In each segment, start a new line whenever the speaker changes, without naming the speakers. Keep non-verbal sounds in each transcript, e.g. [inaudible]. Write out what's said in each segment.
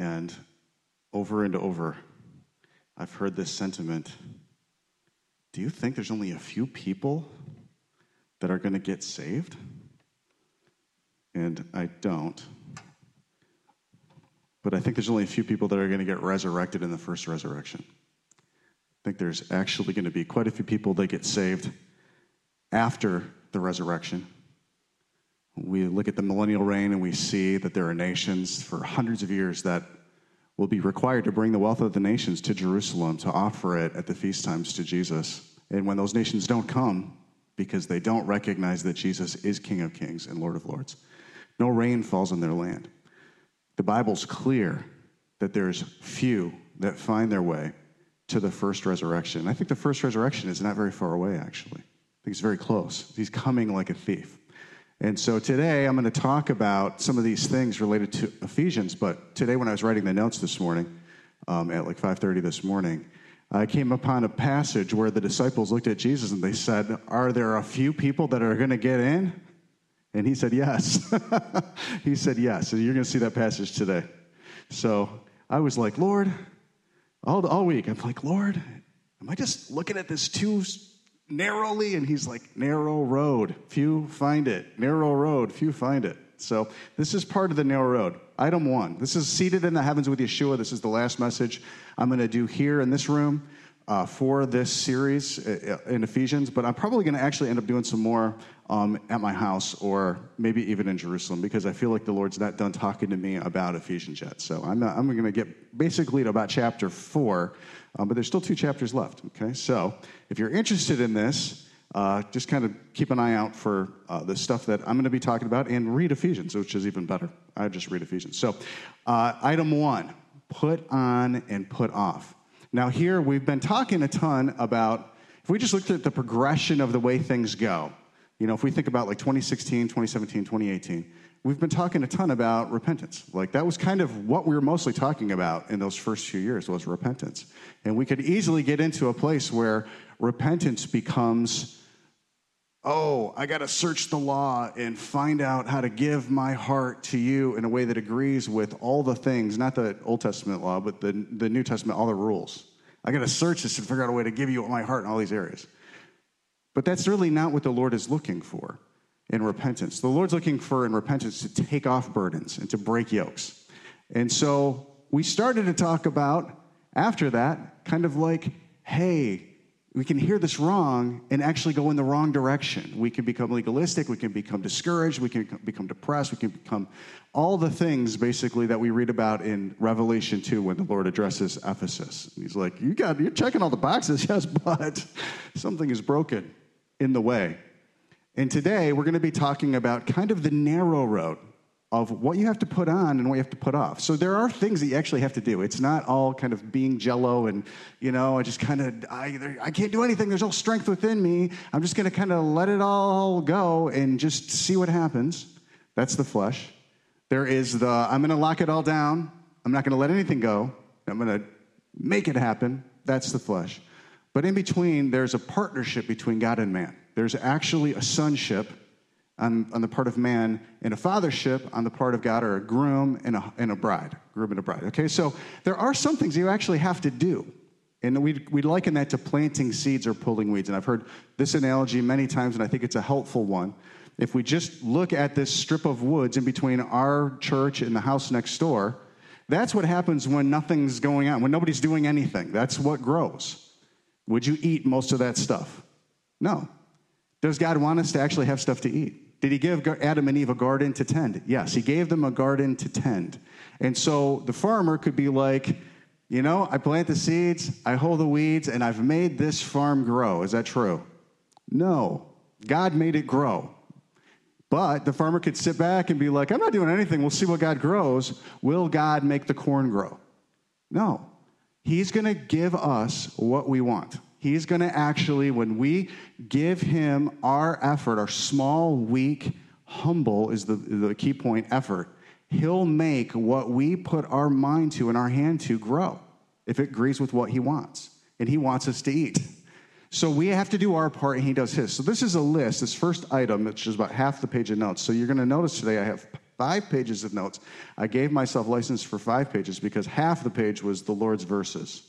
And over and over, I've heard this sentiment Do you think there's only a few people that are going to get saved? And I don't. But I think there's only a few people that are going to get resurrected in the first resurrection. I think there's actually going to be quite a few people that get saved after the resurrection. We look at the millennial reign and we see that there are nations for hundreds of years that will be required to bring the wealth of the nations to Jerusalem to offer it at the feast times to Jesus. And when those nations don't come, because they don't recognize that Jesus is King of Kings and Lord of Lords, no rain falls on their land. The Bible's clear that there's few that find their way to the first resurrection. I think the first resurrection is not very far away, actually. I think it's very close. He's coming like a thief. And so today I'm going to talk about some of these things related to Ephesians. But today, when I was writing the notes this morning, um, at like 5:30 this morning, I came upon a passage where the disciples looked at Jesus and they said, "Are there a few people that are going to get in?" And he said, "Yes." [laughs] he said, "Yes." And you're going to see that passage today. So I was like, "Lord," all all week I'm like, "Lord, am I just looking at this too narrowly, and he's like, narrow road, few find it. Narrow road, few find it. So this is part of the narrow road. Item one. This is seated in the heavens with Yeshua. This is the last message I'm going to do here in this room uh, for this series uh, in Ephesians. But I'm probably going to actually end up doing some more um, at my house or maybe even in Jerusalem because I feel like the Lord's not done talking to me about Ephesians yet. So I'm, I'm going to get basically to about chapter four um, but there's still two chapters left, okay? So if you're interested in this, uh, just kind of keep an eye out for uh, the stuff that I'm going to be talking about and read Ephesians, which is even better. I just read Ephesians. So, uh, item one put on and put off. Now, here we've been talking a ton about, if we just looked at the progression of the way things go, you know, if we think about like 2016, 2017, 2018, we've been talking a ton about repentance. Like that was kind of what we were mostly talking about in those first few years was repentance. And we could easily get into a place where repentance becomes oh, I got to search the law and find out how to give my heart to you in a way that agrees with all the things, not the Old Testament law, but the, the New Testament, all the rules. I got to search this and figure out a way to give you my heart in all these areas. But that's really not what the Lord is looking for in repentance. The Lord's looking for in repentance to take off burdens and to break yokes. And so we started to talk about after that, kind of like, hey, we can hear this wrong and actually go in the wrong direction. We can become legalistic, we can become discouraged, we can become depressed, we can become all the things basically that we read about in Revelation 2 when the Lord addresses Ephesus. He's like, You got you're checking all the boxes, [laughs] yes, but something is broken in the way. And today we're going to be talking about kind of the narrow road of what you have to put on and what you have to put off. So there are things that you actually have to do. It's not all kind of being jello and, you know, I just kind of, I, I can't do anything. There's no strength within me. I'm just going to kind of let it all go and just see what happens. That's the flesh. There is the, I'm going to lock it all down. I'm not going to let anything go. I'm going to make it happen. That's the flesh. But in between, there's a partnership between God and man. There's actually a sonship on, on the part of man and a fathership on the part of God, or a groom and a, and a bride. Groom and a bride. Okay, so there are some things you actually have to do. And we we liken that to planting seeds or pulling weeds. And I've heard this analogy many times, and I think it's a helpful one. If we just look at this strip of woods in between our church and the house next door, that's what happens when nothing's going on, when nobody's doing anything. That's what grows. Would you eat most of that stuff? No. Does God want us to actually have stuff to eat? Did he give Adam and Eve a garden to tend? Yes, he gave them a garden to tend. And so the farmer could be like, you know, I plant the seeds, I hoe the weeds, and I've made this farm grow. Is that true? No. God made it grow. But the farmer could sit back and be like, I'm not doing anything. We'll see what God grows. Will God make the corn grow? No. He's going to give us what we want. He's going to actually, when we give him our effort, our small, weak, humble is the, the key point effort, he'll make what we put our mind to and our hand to grow if it agrees with what he wants. And he wants us to eat. So we have to do our part and he does his. So this is a list, this first item, which is about half the page of notes. So you're going to notice today I have five pages of notes. I gave myself license for five pages because half the page was the Lord's verses.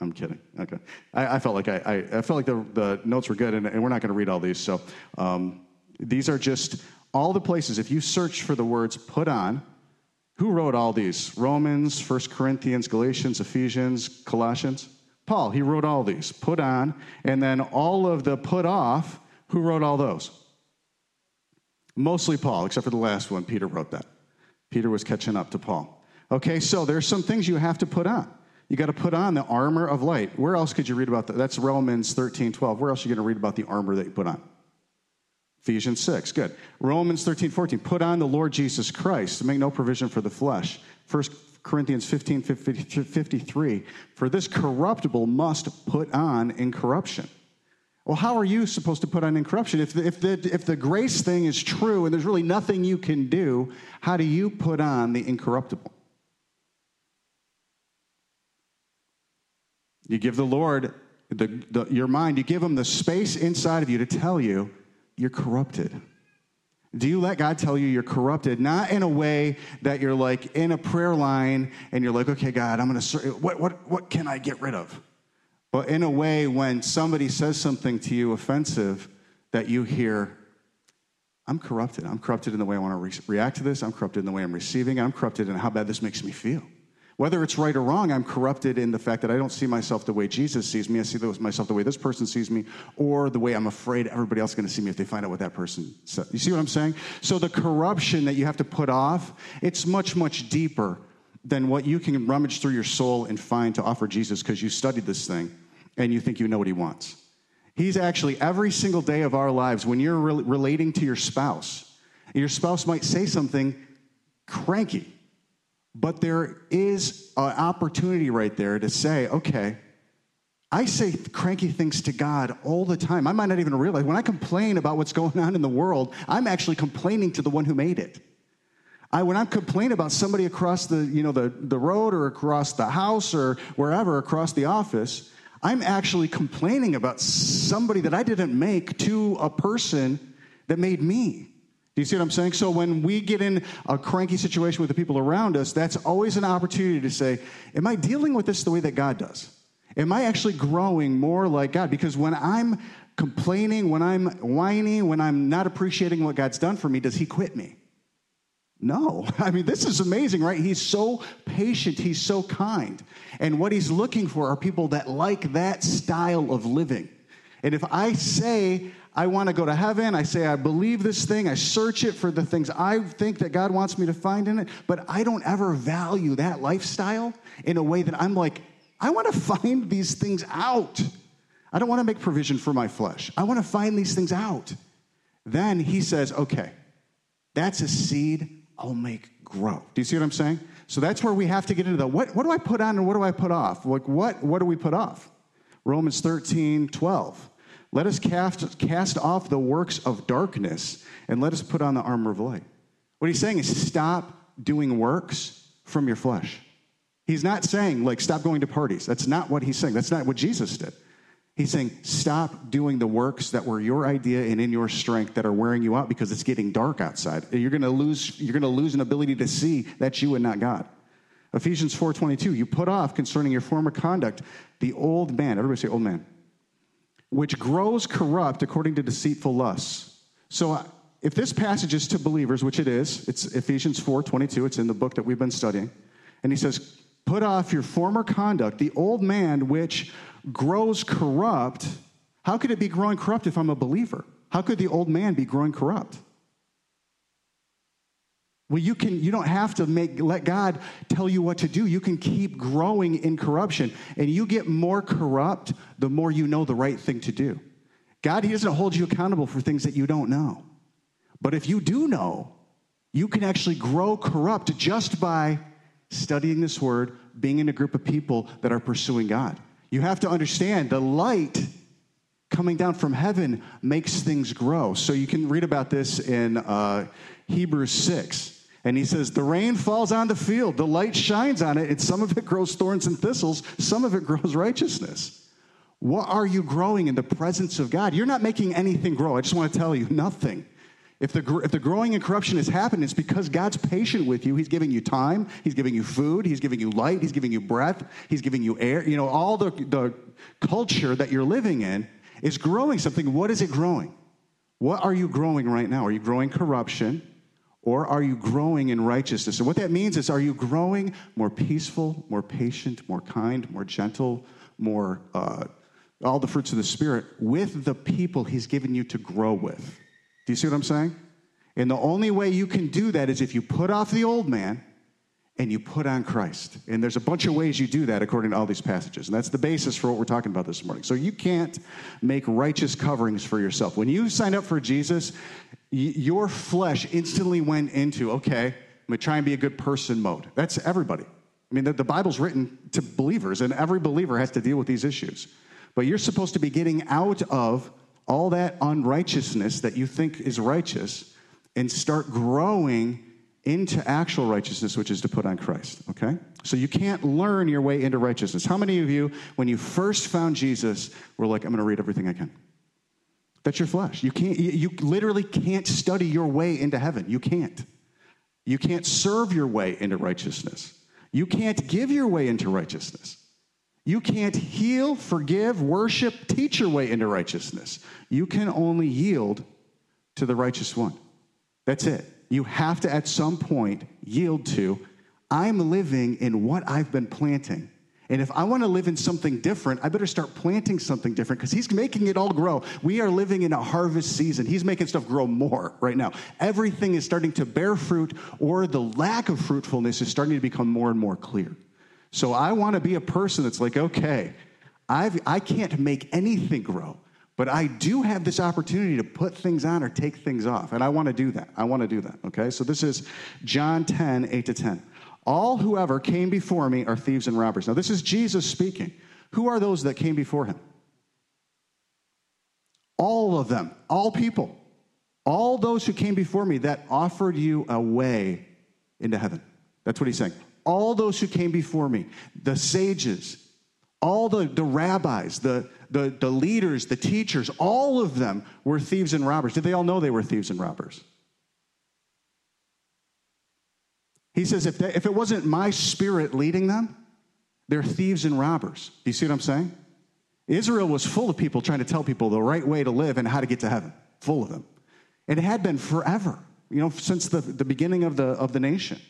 I'm kidding. Okay. I, I felt like I, I, I, felt like the, the notes were good, and, and we're not going to read all these. So um, these are just all the places. If you search for the words put on, who wrote all these? Romans, First Corinthians, Galatians, Ephesians, Colossians? Paul, he wrote all these. Put on, and then all of the put off, who wrote all those? Mostly Paul, except for the last one. Peter wrote that. Peter was catching up to Paul. Okay, so there's some things you have to put on. You got to put on the armor of light. Where else could you read about that? That's Romans 13, 12. Where else are you going to read about the armor that you put on? Ephesians 6. Good. Romans 13, 14. Put on the Lord Jesus Christ to make no provision for the flesh. 1 Corinthians 15, 53. For this corruptible must put on incorruption. Well, how are you supposed to put on incorruption? If the, if, the, if the grace thing is true and there's really nothing you can do, how do you put on the incorruptible? You give the Lord the, the, your mind, you give him the space inside of you to tell you you're corrupted. Do you let God tell you you're corrupted? Not in a way that you're like in a prayer line and you're like, okay, God, I'm going to, what, what, what can I get rid of? But in a way, when somebody says something to you offensive, that you hear, I'm corrupted. I'm corrupted in the way I want to re- react to this. I'm corrupted in the way I'm receiving. I'm corrupted in how bad this makes me feel. Whether it's right or wrong, I'm corrupted in the fact that I don't see myself the way Jesus sees me. I see myself the way this person sees me, or the way I'm afraid everybody else is going to see me if they find out what that person said. You see what I'm saying? So the corruption that you have to put off, it's much, much deeper than what you can rummage through your soul and find to offer Jesus because you studied this thing and you think you know what he wants. He's actually every single day of our lives when you're re- relating to your spouse, your spouse might say something cranky but there is an opportunity right there to say, okay, I say cranky things to God all the time. I might not even realize. When I complain about what's going on in the world, I'm actually complaining to the one who made it. I, when I'm complaining about somebody across the, you know, the, the road or across the house or wherever, across the office, I'm actually complaining about somebody that I didn't make to a person that made me. Do you see what I'm saying? So when we get in a cranky situation with the people around us, that's always an opportunity to say, Am I dealing with this the way that God does? Am I actually growing more like God? Because when I'm complaining, when I'm whining, when I'm not appreciating what God's done for me, does He quit me? No. [laughs] I mean, this is amazing, right? He's so patient, He's so kind. And what He's looking for are people that like that style of living. And if I say, I want to go to heaven. I say, I believe this thing. I search it for the things I think that God wants me to find in it. But I don't ever value that lifestyle in a way that I'm like, I want to [laughs] find these things out. I don't want to make provision for my flesh. I want to find these things out. Then he says, okay, that's a seed I'll make grow. Do you see what I'm saying? So that's where we have to get into the what, what do I put on and what do I put off? Like, what, what do we put off? Romans 13, 12. Let us cast, cast off the works of darkness and let us put on the armor of light. What he's saying is stop doing works from your flesh. He's not saying, like, stop going to parties. That's not what he's saying. That's not what Jesus did. He's saying, stop doing the works that were your idea and in your strength that are wearing you out because it's getting dark outside. You're going to lose, you're to lose an ability to see that you and not God. Ephesians 4.22, you put off concerning your former conduct the old man. Everybody say old man which grows corrupt according to deceitful lusts. So, uh, if this passage is to believers, which it is, it's Ephesians 4 22, it's in the book that we've been studying. And he says, Put off your former conduct, the old man which grows corrupt. How could it be growing corrupt if I'm a believer? How could the old man be growing corrupt? Well, you can you don't have to make let God tell you what to do. You can keep growing in corruption. And you get more corrupt the more you know the right thing to do. God, He doesn't hold you accountable for things that you don't know. But if you do know, you can actually grow corrupt just by studying this word, being in a group of people that are pursuing God. You have to understand the light coming down from heaven makes things grow. So you can read about this in uh, Hebrews 6. And he says, The rain falls on the field, the light shines on it, and some of it grows thorns and thistles, some of it [laughs] grows righteousness. What are you growing in the presence of God? You're not making anything grow. I just want to tell you, nothing. If the, if the growing in corruption has happened, it's because God's patient with you. He's giving you time. He's giving you food. He's giving you light. He's giving you breath. He's giving you air. You know, all the, the culture that you're living in is growing something. What is it growing? What are you growing right now? Are you growing corruption or are you growing in righteousness? And what that means is, are you growing more peaceful, more patient, more kind, more gentle, more uh, all the fruits of the Spirit with the people He's given you to grow with? Do you see what I'm saying? And the only way you can do that is if you put off the old man and you put on Christ. And there's a bunch of ways you do that according to all these passages. And that's the basis for what we're talking about this morning. So you can't make righteous coverings for yourself. When you signed up for Jesus, your flesh instantly went into, okay, I'm going to try and be a good person mode. That's everybody. I mean, the, the Bible's written to believers, and every believer has to deal with these issues. But you're supposed to be getting out of all that unrighteousness that you think is righteous and start growing into actual righteousness, which is to put on Christ, okay? So you can't learn your way into righteousness. How many of you, when you first found Jesus, were like, I'm going to read everything I can? That's your flesh. You can't, you literally can't study your way into heaven. You can't. You can't serve your way into righteousness. You can't give your way into righteousness. You can't heal, forgive, worship, teach your way into righteousness. You can only yield to the righteous one. That's it. You have to, at some point, yield to I'm living in what I've been planting. And if I want to live in something different, I better start planting something different because he's making it all grow. We are living in a harvest season. He's making stuff grow more right now. Everything is starting to bear fruit, or the lack of fruitfulness is starting to become more and more clear. So I want to be a person that's like, okay, I've, I can't make anything grow, but I do have this opportunity to put things on or take things off. And I want to do that. I want to do that. Okay. So this is John 10, 8 to 10. All whoever came before me are thieves and robbers. Now, this is Jesus speaking. Who are those that came before him? All of them, all people, all those who came before me that offered you a way into heaven. That's what he's saying all those who came before me, the sages, all the, the rabbis, the, the, the leaders, the teachers, all of them were thieves and robbers. Did they all know they were thieves and robbers? He says, if, they, if it wasn't my spirit leading them, they're thieves and robbers. Do you see what I'm saying? Israel was full of people trying to tell people the right way to live and how to get to heaven, full of them. And it had been forever, you know, since the, the beginning of the, of the nation.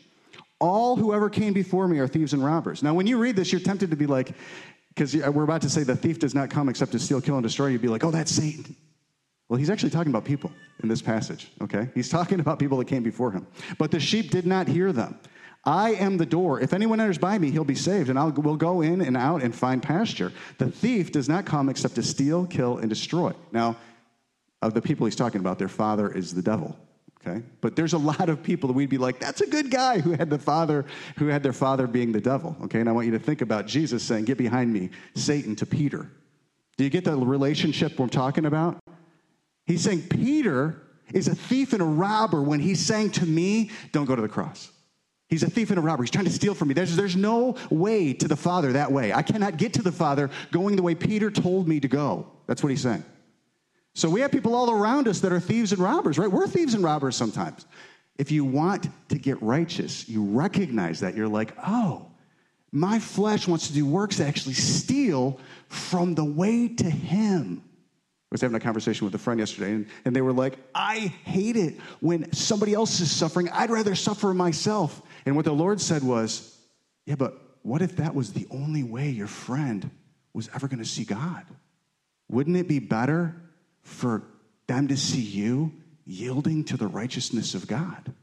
All whoever came before me are thieves and robbers. Now, when you read this, you're tempted to be like, because we're about to say the thief does not come except to steal, kill, and destroy. You'd be like, oh, that's Satan. Well, he's actually talking about people in this passage, okay? He's talking about people that came before him. But the sheep did not hear them. I am the door. If anyone enters by me, he'll be saved, and I will go in and out and find pasture. The thief does not come except to steal, kill, and destroy. Now, of the people he's talking about, their father is the devil okay? But there's a lot of people that we'd be like, that's a good guy who had the father, who had their father being the devil, okay? And I want you to think about Jesus saying, get behind me, Satan, to Peter. Do you get the relationship we're talking about? He's saying, Peter is a thief and a robber when he's saying to me, don't go to the cross. He's a thief and a robber. He's trying to steal from me. There's, there's no way to the Father that way. I cannot get to the Father going the way Peter told me to go. That's what he's saying. So we have people all around us that are thieves and robbers, right? We're thieves and robbers sometimes. If you want to get righteous, you recognize that. You're like, oh, my flesh wants to do works that actually steal from the way to Him. I was having a conversation with a friend yesterday, and, and they were like, I hate it when somebody else is suffering. I'd rather suffer myself. And what the Lord said was, Yeah, but what if that was the only way your friend was ever going to see God? Wouldn't it be better for them to see you yielding to the righteousness of God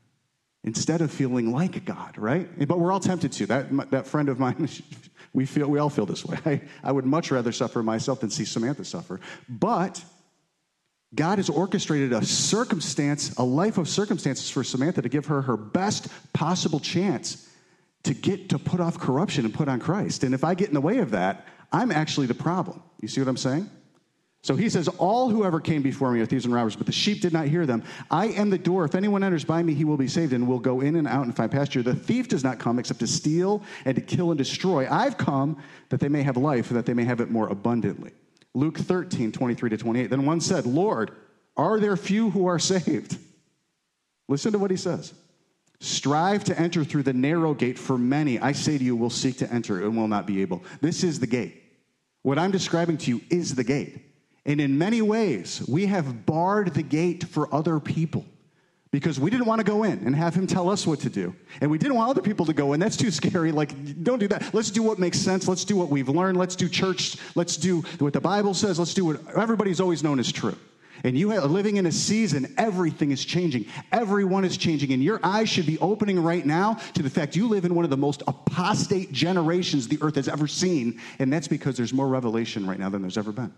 instead of feeling like God, right? But we're all tempted to. That, that friend of mine, [laughs] we, feel, we all feel this way. [laughs] I, I would much rather suffer myself than see Samantha suffer. But God has orchestrated a circumstance, a life of circumstances for Samantha to give her her best possible chance to get to put off corruption and put on Christ. And if I get in the way of that, I'm actually the problem. You see what I'm saying? So he says, All whoever came before me are thieves and robbers, but the sheep did not hear them. I am the door. If anyone enters by me, he will be saved and will go in and out and find pasture. The thief does not come except to steal and to kill and destroy. I've come that they may have life that they may have it more abundantly. Luke 13, 23 to 28. Then one said, Lord, are there few who are saved? Listen to what he says. Strive to enter through the narrow gate, for many, I say to you, will seek to enter and will not be able. This is the gate. What I'm describing to you is the gate. And in many ways, we have barred the gate for other people because we didn't want to go in and have him tell us what to do. And we didn't want other people to go in. That's too scary. [laughs] Like, don't do that. Let's do what makes sense. Let's do what we've learned. Let's do church. Let's do what the Bible says. Let's do what everybody's always known as true. And you are living in a season, everything is changing. Everyone is changing. And your eyes should be opening right now to the fact you live in one of the most apostate generations the earth has ever seen. And that's because there's more revelation right now than there's ever been.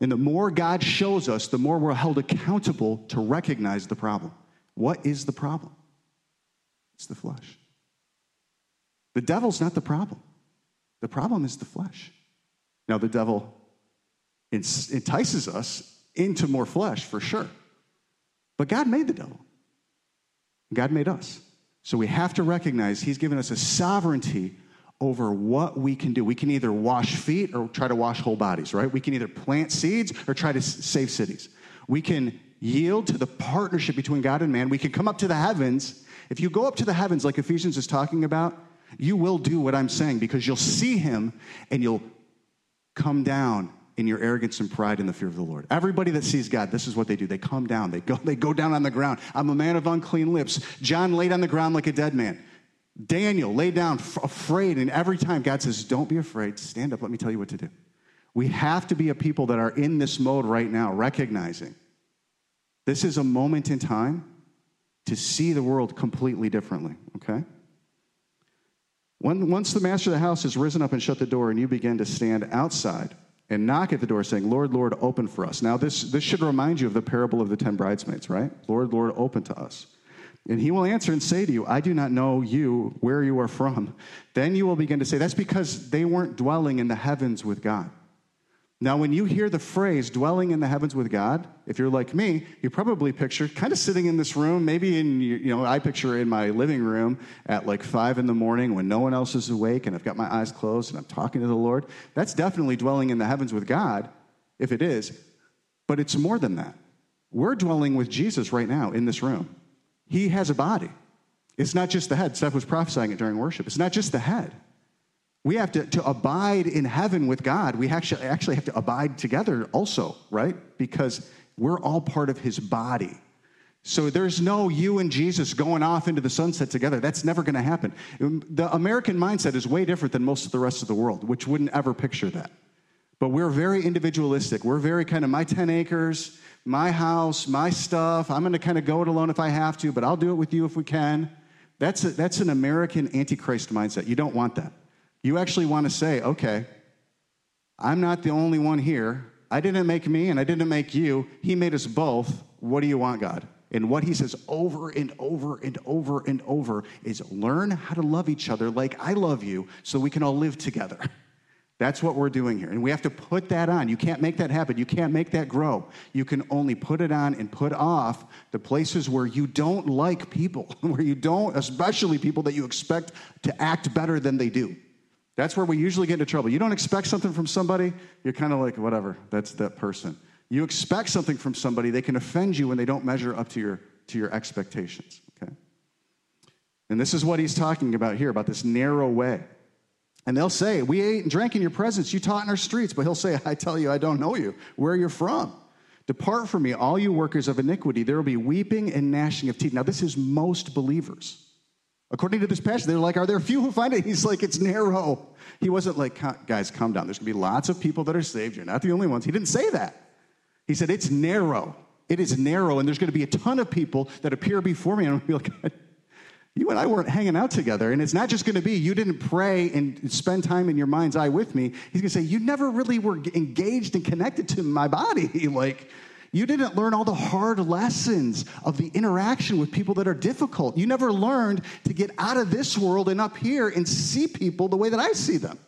And the more God shows us, the more we're held accountable to recognize the problem. What is the problem? It's the flesh. The devil's not the problem. The problem is the flesh. Now, the devil entices us into more flesh for sure. But God made the devil, God made us. So we have to recognize He's given us a sovereignty over what we can do. We can either wash feet or try to wash whole bodies, right? We can either plant seeds or try to save cities. We can yield to the partnership between God and man. We can come up to the heavens. If you go up to the heavens, like Ephesians is talking about, you will do what I'm saying because you'll see him and you'll come down in your arrogance and pride in the fear of the Lord. Everybody that sees God, this is what they do. They come down. They go, they go down on the ground. I'm a man of unclean lips. John laid on the ground like a dead man. Daniel lay down afraid, and every time God says, Don't be afraid, stand up, let me tell you what to do. We have to be a people that are in this mode right now, recognizing this is a moment in time to see the world completely differently, okay? When, once the master of the house has risen up and shut the door, and you begin to stand outside and knock at the door, saying, Lord, Lord, open for us. Now, this, this should remind you of the parable of the ten bridesmaids, right? Lord, Lord, open to us. And he will answer and say to you, I do not know you, where you are from. Then you will begin to say, That's because they weren't dwelling in the heavens with God. Now, when you hear the phrase dwelling in the heavens with God, if you're like me, you probably picture kind of sitting in this room, maybe in, you know, I picture in my living room at like five in the morning when no one else is awake and I've got my eyes closed and I'm talking to the Lord. That's definitely dwelling in the heavens with God, if it is. But it's more than that. We're dwelling with Jesus right now in this room. He has a body. It's not just the head. Steph was prophesying it during worship. It's not just the head. We have to, to abide in heaven with God. We actually, actually have to abide together also, right? Because we're all part of his body. So there's no you and Jesus going off into the sunset together. That's never going to happen. Um, the American mindset is way different than most of the rest of the world, which wouldn't ever picture that. But we're very individualistic. We're very kind of my 10 acres, my house, my stuff. I'm going to kind of go it alone if I have to, but I'll do it with you if we can. That's, a, that's an American antichrist mindset. You don't want that. You actually want to say, okay, I'm not the only one here. I didn't make me and I didn't make you. He made us both. What do you want, God? And what he says over and over and over and over is learn how to love each other like I love you so we can all live together. [laughs] That's what we're doing here. And we have to put that on. You can't make that happen. You can't make that grow. You can only put it on and put off the places where you don't like people, [laughs] where you don't, especially people that you expect to act better than they do. That's where we usually get into trouble. You don't expect something from somebody, you're kind of like, whatever, that's that person. You expect something from somebody, they can offend you when they don't measure up to your, to your expectations, okay? And this is what he's talking about here, about this narrow way. And they'll say, We ate and drank in your presence. You taught in our streets. But he'll say, I tell you, I don't know you, where you're from. Depart from me, all you workers of iniquity. There will be weeping and gnashing of teeth. Now, this is most believers. According to this passage, they're like, Are there few who find it? [laughs] He's like, It's narrow. He wasn't like, Guys, calm down. There's going to be lots of people that are saved. You're not the only ones. He didn't say that. He said, It's narrow. It is narrow, and there's going to be a ton of people that appear before me, and I'm going to be like, [laughs] you and I weren't hanging out together. And it's not just going to be you didn't pray and spend time in your mind's eye with me. He's going to say, You never really were engaged and connected to my body. [laughs] like, you didn't learn all the hard lessons of the interaction with people that are difficult. You never learned to get out of this world and up here and see people the way that I see them.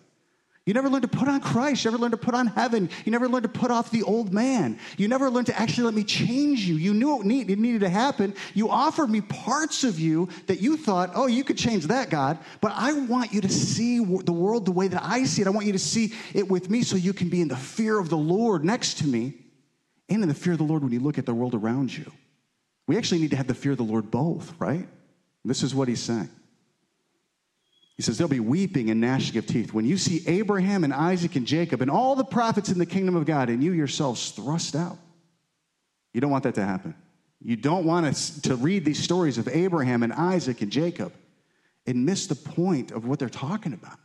You never learned to put on Christ. You never learned to put on heaven. You never learned to put off the old man. You never learned to actually let me change you. You knew it needed to happen. You offered me parts of you that you thought, oh, you could change that, God. But I want you to see the world the way that I see it. I want you to see it with me so you can be in the fear of the Lord next to me and in the fear of the Lord when you look at the world around you. We actually need to have the fear of the Lord both, right? This is what he's saying. He says, There'll be weeping and gnashing of teeth when you see Abraham and Isaac and Jacob and all the prophets in the kingdom of God and you yourselves thrust out. You don't want that to happen. You don't want us to read these stories of Abraham and Isaac and Jacob and miss the point of what they're talking about.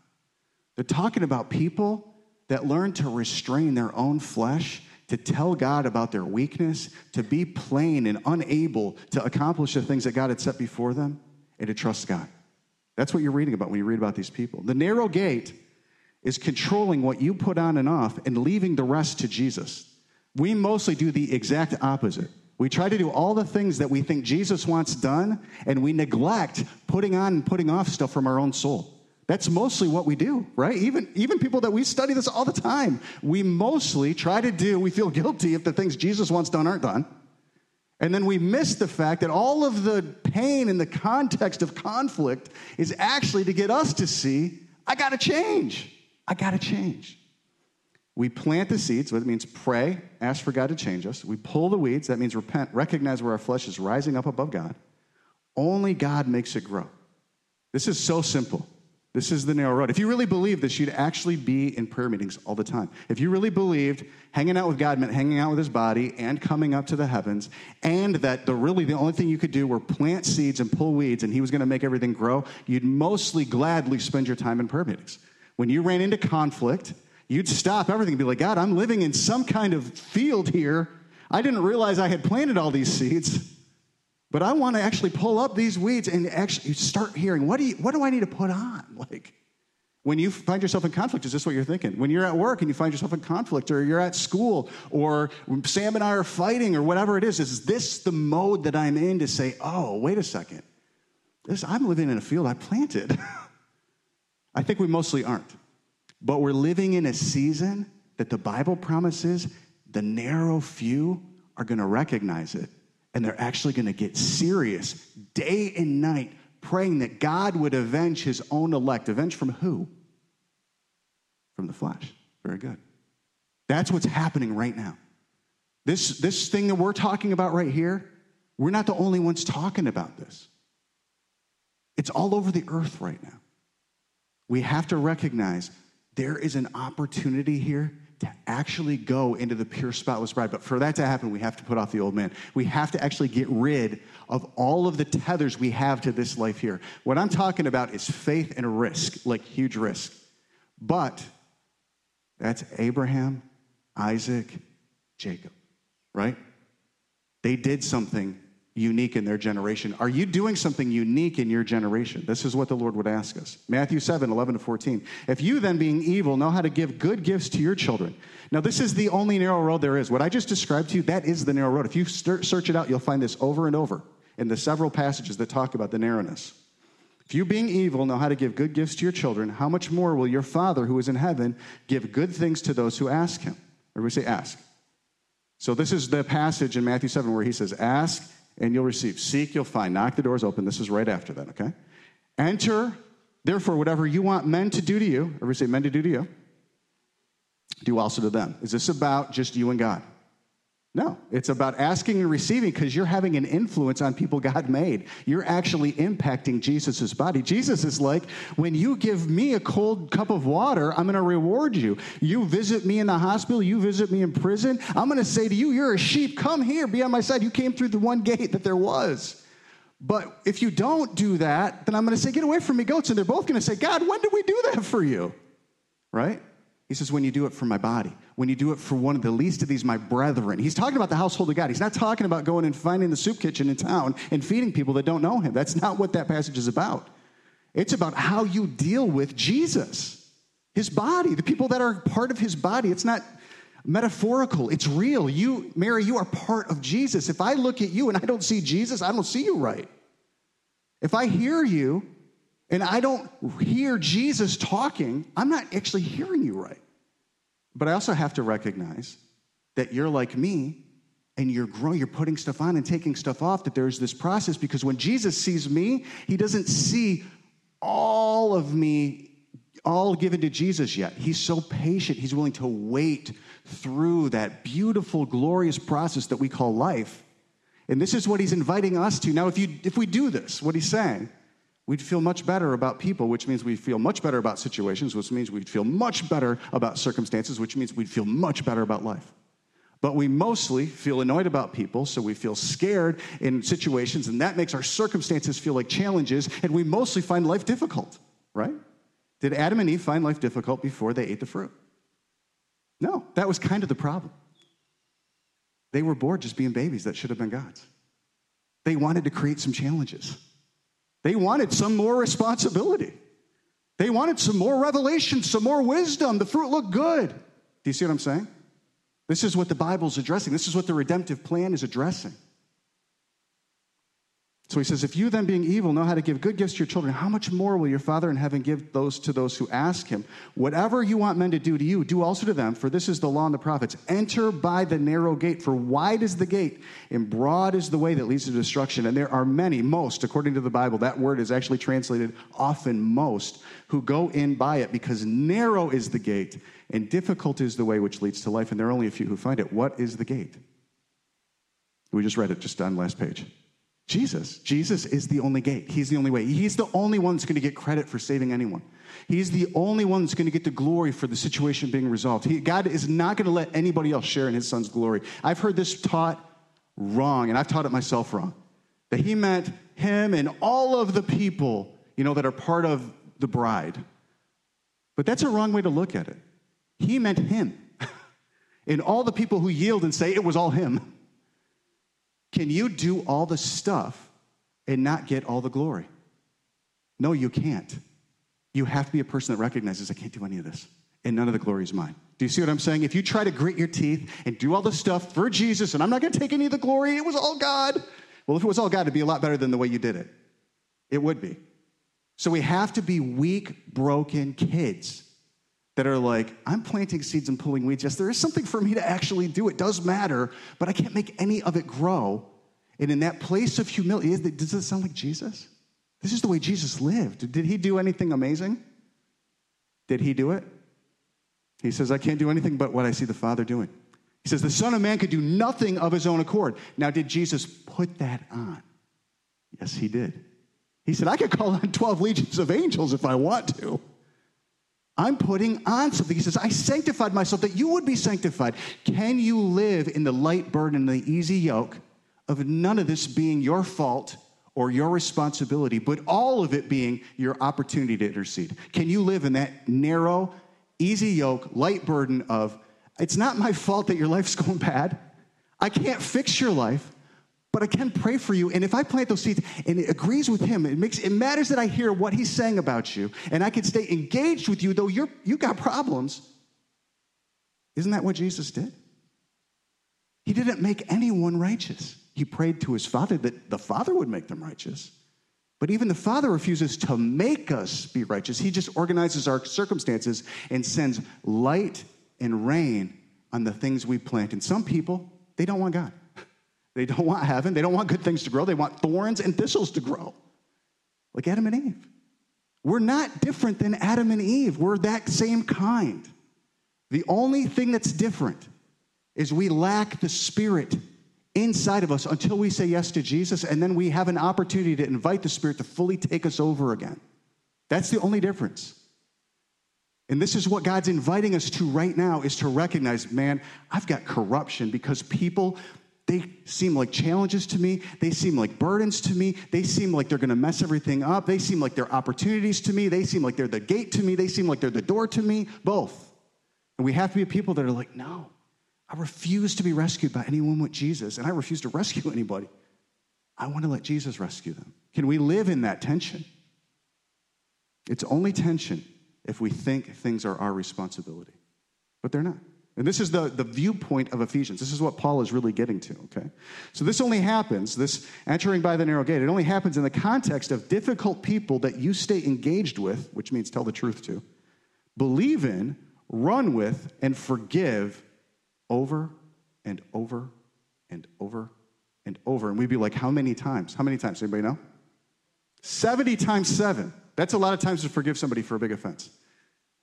They're talking about people that learn to restrain their own flesh, to tell God about their weakness, to be plain and unable to accomplish the things that God had set before them, and to trust God. That's what you're reading about when you read about these people. The narrow gate is controlling what you put on and off and leaving the rest to Jesus. We mostly do the exact opposite. We try to do all the things that we think Jesus wants done, and we neglect putting on and putting off stuff from our own soul. That's mostly what we do, right? Even, even people that we study this all the time, we mostly try to do, we feel guilty if the things Jesus wants done aren't done. And then we miss the fact that all of the pain in the context of conflict is actually to get us to see, I gotta change. I gotta change. We plant the seeds, it means pray, ask for God to change us. We pull the weeds, that means repent, recognize where our flesh is rising up above God. Only God makes it grow. This is so simple. This is the narrow road. If you really believed this, you'd actually be in prayer meetings all the time. If you really believed hanging out with God meant hanging out with his body and coming up to the heavens, and that the really the only thing you could do were plant seeds and pull weeds and he was going to make everything grow, you'd mostly gladly spend your time in prayer meetings. When you ran into conflict, you'd stop everything and be like, God, I'm living in some kind of field here. I didn't realize I had planted all these seeds, but I want to actually pull up these weeds and actually start hearing what do, you, what do I need to put on? [laughs] Like, when you find yourself in conflict, is this what you're thinking? When you're at work and you find yourself in conflict, or you're at school, or Sam and I are fighting, or whatever it is, is this the mode that I'm in to say, oh, wait a second, this, I'm living in a field I planted? [laughs] I think we mostly aren't. But we're living in a season that the Bible promises the narrow few are going to recognize it and they're actually going to get serious day and night praying that God would avenge his own elect. Avenge from who? From the flesh. Very good. That's what's happening right now. This, this thing that we're talking about right here, we're not the only ones talking about this. It's all over the earth right now. We have to recognize there is an opportunity here to actually go into the pure, spotless bride. But for that to happen, we have to put off the old man. We have to actually get rid of all of the tethers we have to this life here. What I'm talking about is faith and risk, like huge risk. But that's Abraham, Isaac, Jacob, right? They did something unique in their generation. Are you doing something unique in your generation? This is what the Lord would ask us. Matthew 7, 11 to 14. If you then, being evil, know how to give good gifts to your children. Now, this is the only narrow road there is. What I just described to you, that is the narrow road. If you search it out, you'll find this over and over in the several passages that talk about the narrowness. If you, being evil, know how to give good gifts to your children, how much more will your Father who is in heaven give good things to those who ask him? We say, ask. So, this is the passage in Matthew 7 where he says, Ask and you'll receive. Seek, you'll find. Knock, the door's open. This is right after that, okay? Enter, therefore, whatever you want men to do to you, everybody say men to do to you, do also to them. Is this about just you and God? No, it's about asking and receiving because you're having an influence on people God made. You're actually impacting Jesus' body. Jesus is like, when you give me a cold cup of water, I'm going to reward you. You visit me in the hospital, you visit me in prison, I'm going to say to you, You're a sheep, come here, be on my side. You came through the one gate that there was. But if you don't do that, then I'm going to say, Get away from me, goats. And they're both going to say, God, when did we do that for you? Right? He says, when you do it for my body, when you do it for one of the least of these, my brethren. He's talking about the household of God. He's not talking about going and finding the soup kitchen in town and feeding people that don't know him. That's not what that passage is about. It's about how you deal with Jesus, his body, the people that are part of his body. It's not metaphorical, it's real. You, Mary, you are part of Jesus. If I look at you and I don't see Jesus, I don't see you right. If I hear you and I don't hear Jesus talking, I'm not actually hearing you right. But I also have to recognize that you're like me and you're growing, you're putting stuff on and taking stuff off, that there's this process because when Jesus sees me, he doesn't see all of me all given to Jesus yet. He's so patient, he's willing to wait through that beautiful, glorious process that we call life And this is what he's inviting us to. Now, if, you, if we do this, what he's saying, we'd feel much better about people, which means we feel much better about situations, which means we'd feel much better about circumstances, which means we'd feel much better about life. But we mostly feel annoyed about people, so we feel scared in situations, and that makes our circumstances feel like challenges, and we mostly find life difficult, right? Did Adam and Eve find life difficult before they ate the fruit? No, that was kind of the problem. They were bored just being babies that should have been God's. They wanted to create some challenges. They wanted some more responsibility. They wanted some more revelation, some more wisdom. The fruit looked good. Do you see what I'm saying? This is what the Bible's addressing. This is what the redemptive plan is addressing. So he says, If you then, being evil, know how to give good gifts to your children, how much more will your Father in heaven give those to those who ask him? Whatever you want men to do to you, do also to them, for this is the law and the prophets. Enter by the narrow gate, for wide is the gate, and broad is the way that leads to destruction. And there are many, most, according to the Bible, that word is actually translated often most, who go in by it, because narrow is the gate, and difficult is the way which leads to life, and there are only a few who find it. What is the gate? We just read it just on last page. Jesus. Jesus is the only gate. He's the only way. He's the only one that's going to get credit for saving anyone. He's the only one that's going to get the glory for the situation being resolved. He, God is not going to let anybody else share in his son's glory. I've heard this taught wrong, and I've taught it myself wrong. That he meant him and all of the people, you know, that are part of the bride. But that's a wrong way to look at it. He meant him. [laughs] and all the people who yield and say it was all him. Can you do all the stuff and not get all the glory? No, you can't. You have to be a person that recognizes, I can't do any of this, and none of the glory is mine. Do you see what I'm saying? If you try to grit your teeth and do all the stuff for Jesus, and I'm not going to take any of the glory, it was all God. Well, if it was all God, it'd be a lot better than the way you did it. It would be. So we have to be weak, broken kids that are like, I'm planting seeds and pulling weeds. Yes, there is something for me to actually do. It does matter, but I can't make any of it grow. And in that place of humility, does it sound like Jesus? This is the way Jesus lived. Did he do anything amazing? Did he do it? He says, I can't do anything but what I see the Father doing. He says, the Son of Man could do nothing of his own accord. Now, did Jesus put that on? Yes, he did. He said, I could call on 12 legions of angels if I want to. I'm putting on something. He says, I sanctified myself that you would be sanctified. Can you live in the light burden and the easy yoke of none of this being your fault or your responsibility, but all of it being your opportunity to intercede? Can you live in that narrow, easy yoke, light burden of, it's not my fault that your life's [laughs] going bad. I can't fix your life but I can pray for you. And if I plant those seeds and it agrees with him, it makes it matters that I hear what he's saying about you, and I can stay engaged with you, though you're you got problems. Isn't that what Jesus did? He didn't make anyone righteous. He prayed to his Father that the Father would make them righteous. But even the Father refuses to make us be righteous. He just organizes our circumstances and sends light and rain on the things we plant. And some people, they don't want God. They don't want heaven. They don't want good things to grow. They want thorns and thistles to grow, like Adam and Eve. We're not different than Adam and Eve. We're that same kind. The only thing that's different is we lack the Spirit inside of us until we say yes to Jesus, and then we have an opportunity to invite the Spirit to fully take us over again. That's the only difference. And this is what God's inviting us to right now is to recognize, man, I've got corruption because people they seem like challenges to me. They seem like burdens to me. They seem like they're going to mess everything up. They seem like they're opportunities to me. They seem like they're the gate to me. They seem like they're the door to me. Both. And we have to be people that are like, no, I refuse to be rescued by anyone with Jesus, and I refuse to rescue anybody. I want to let Jesus rescue them. Can we live in that tension? It's only tension if we think things are our responsibility, but they're not. And this is the, the viewpoint of Ephesians. This is what Paul is really getting to, okay? So this only happens, this entering by the narrow gate, it only happens in the context of difficult people that you stay engaged with, which means tell the truth to, believe in, run with, and forgive over and over and over and over. And we'd be like, how many times? How many times? Anybody know? 70 times seven. That's a lot of times to forgive somebody for a big offense.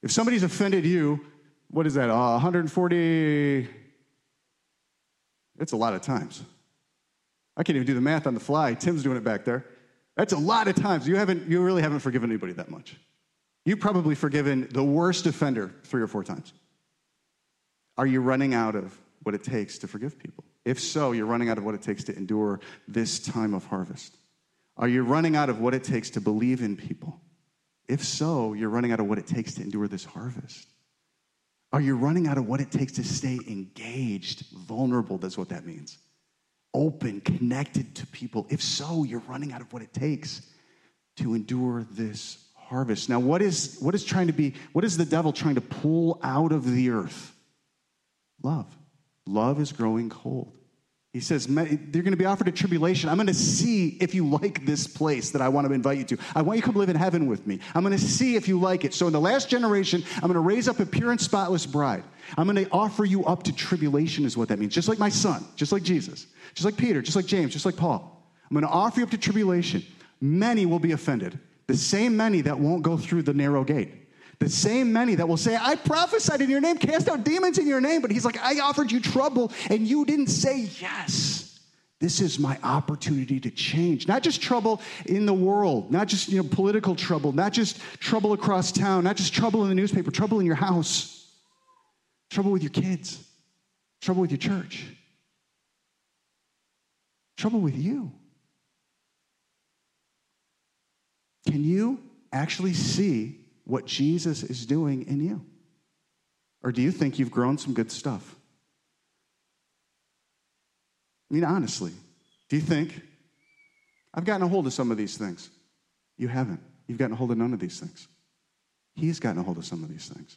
If somebody's offended you what is that, uh, 140? It's a lot of times. I can't even do the math on the fly. Tim's doing it back there. That's a lot of times. You, haven't, you really haven't forgiven anybody that much. You've probably forgiven the worst offender three or four times. Are you running out of what it takes to forgive people? If so, you're running out of what it takes to endure this time of harvest. Are you running out of what it takes to believe in people? If so, you're running out of what it takes to endure this harvest. Are you running out of what it takes to stay engaged, vulnerable? That's what that means. Open, connected to people. If so, you're running out of what it takes to endure this harvest. Now, what is, what is trying to be, what is the devil trying to pull out of the earth? Love. Love is growing cold. He says, They're going to be offered a tribulation. I'm going to see if you like this place that I want to invite you to. I want you to come live in heaven with me. I'm going to see if you like it. So, in the last generation, I'm going to raise up a pure and spotless bride. I'm going to offer you up to tribulation, is what that means. Just like my son, just like Jesus, just like Peter, just like James, just like Paul. I'm going to offer you up to tribulation. Many will be offended, the same many that won't go through the narrow gate. The same many that will say, I prophesied in your name, cast out demons in your name. But he's like, I offered you trouble and you didn't say yes. This is my opportunity to change. Not just trouble in the world, not just you know, political trouble, not just trouble across town, not just trouble in the newspaper, trouble in your house, trouble with your kids, trouble with your church, trouble with you. Can you actually see what Jesus is doing in you? Or do you think you've grown some good stuff? I mean, honestly, do you think I've gotten a hold of some of these things? You haven't. You've gotten a hold of none of these things. He's gotten a hold of some of these things.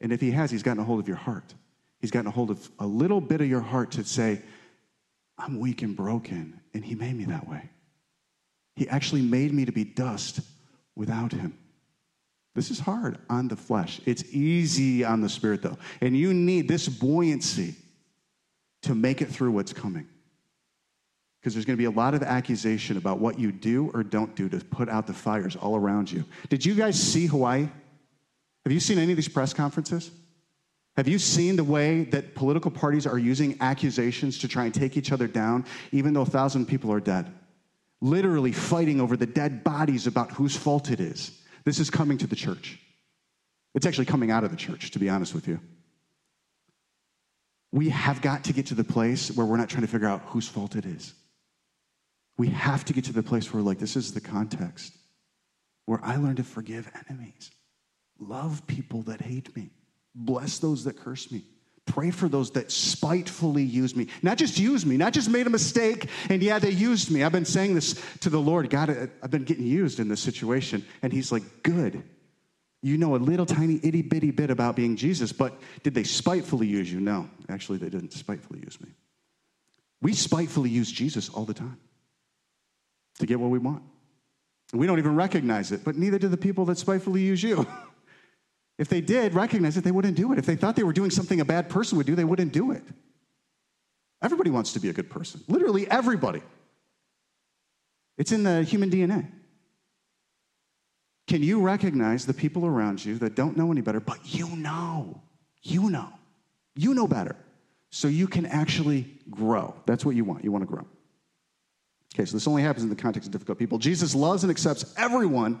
And if he has, he's gotten a hold of your heart. He's gotten a hold of a little bit of your heart to say, I'm weak and broken, and he made me that way. He actually made me to be dust without him. This is hard on the flesh. It's easy on the spirit, though. And you need this buoyancy to make it through what's coming. Because there's going to be a lot of accusation about what you do or don't do to put out the fires all around you. Did you guys see Hawaii? Have you seen any of these press conferences? Have you seen the way that political parties are using accusations to try and take each other down, even though a thousand people are dead? Literally fighting over the dead bodies about whose fault it is. This is coming to the church. It's actually coming out of the church, to be honest with you. We have got to get to the place where we're not trying to figure out whose fault it is. We have to get to the place where, like, this is the context where I learn to forgive enemies, love people that hate me, bless those that curse me. Pray for those that spitefully use me. Not just use me, not just made a mistake, and yeah, they used me. I've been saying this to the Lord God, I've been getting used in this situation. And He's like, good. You know a little tiny itty bitty bit about being Jesus, but did they spitefully use you? No, actually, they didn't spitefully use me. We spitefully use Jesus all the time to get what we want. We don't even recognize it, but neither do the people that spitefully use you. [laughs] If they did recognize it, they wouldn't do it. If they thought they were doing something a bad person would do, they wouldn't do it. Everybody wants to be a good person. Literally everybody. It's in the human DNA. Can you recognize the people around you that don't know any better, but you know? You know. You know better. So you can actually grow. That's what you want. You want to grow. Okay, so this only happens in the context of difficult people. Jesus loves and accepts everyone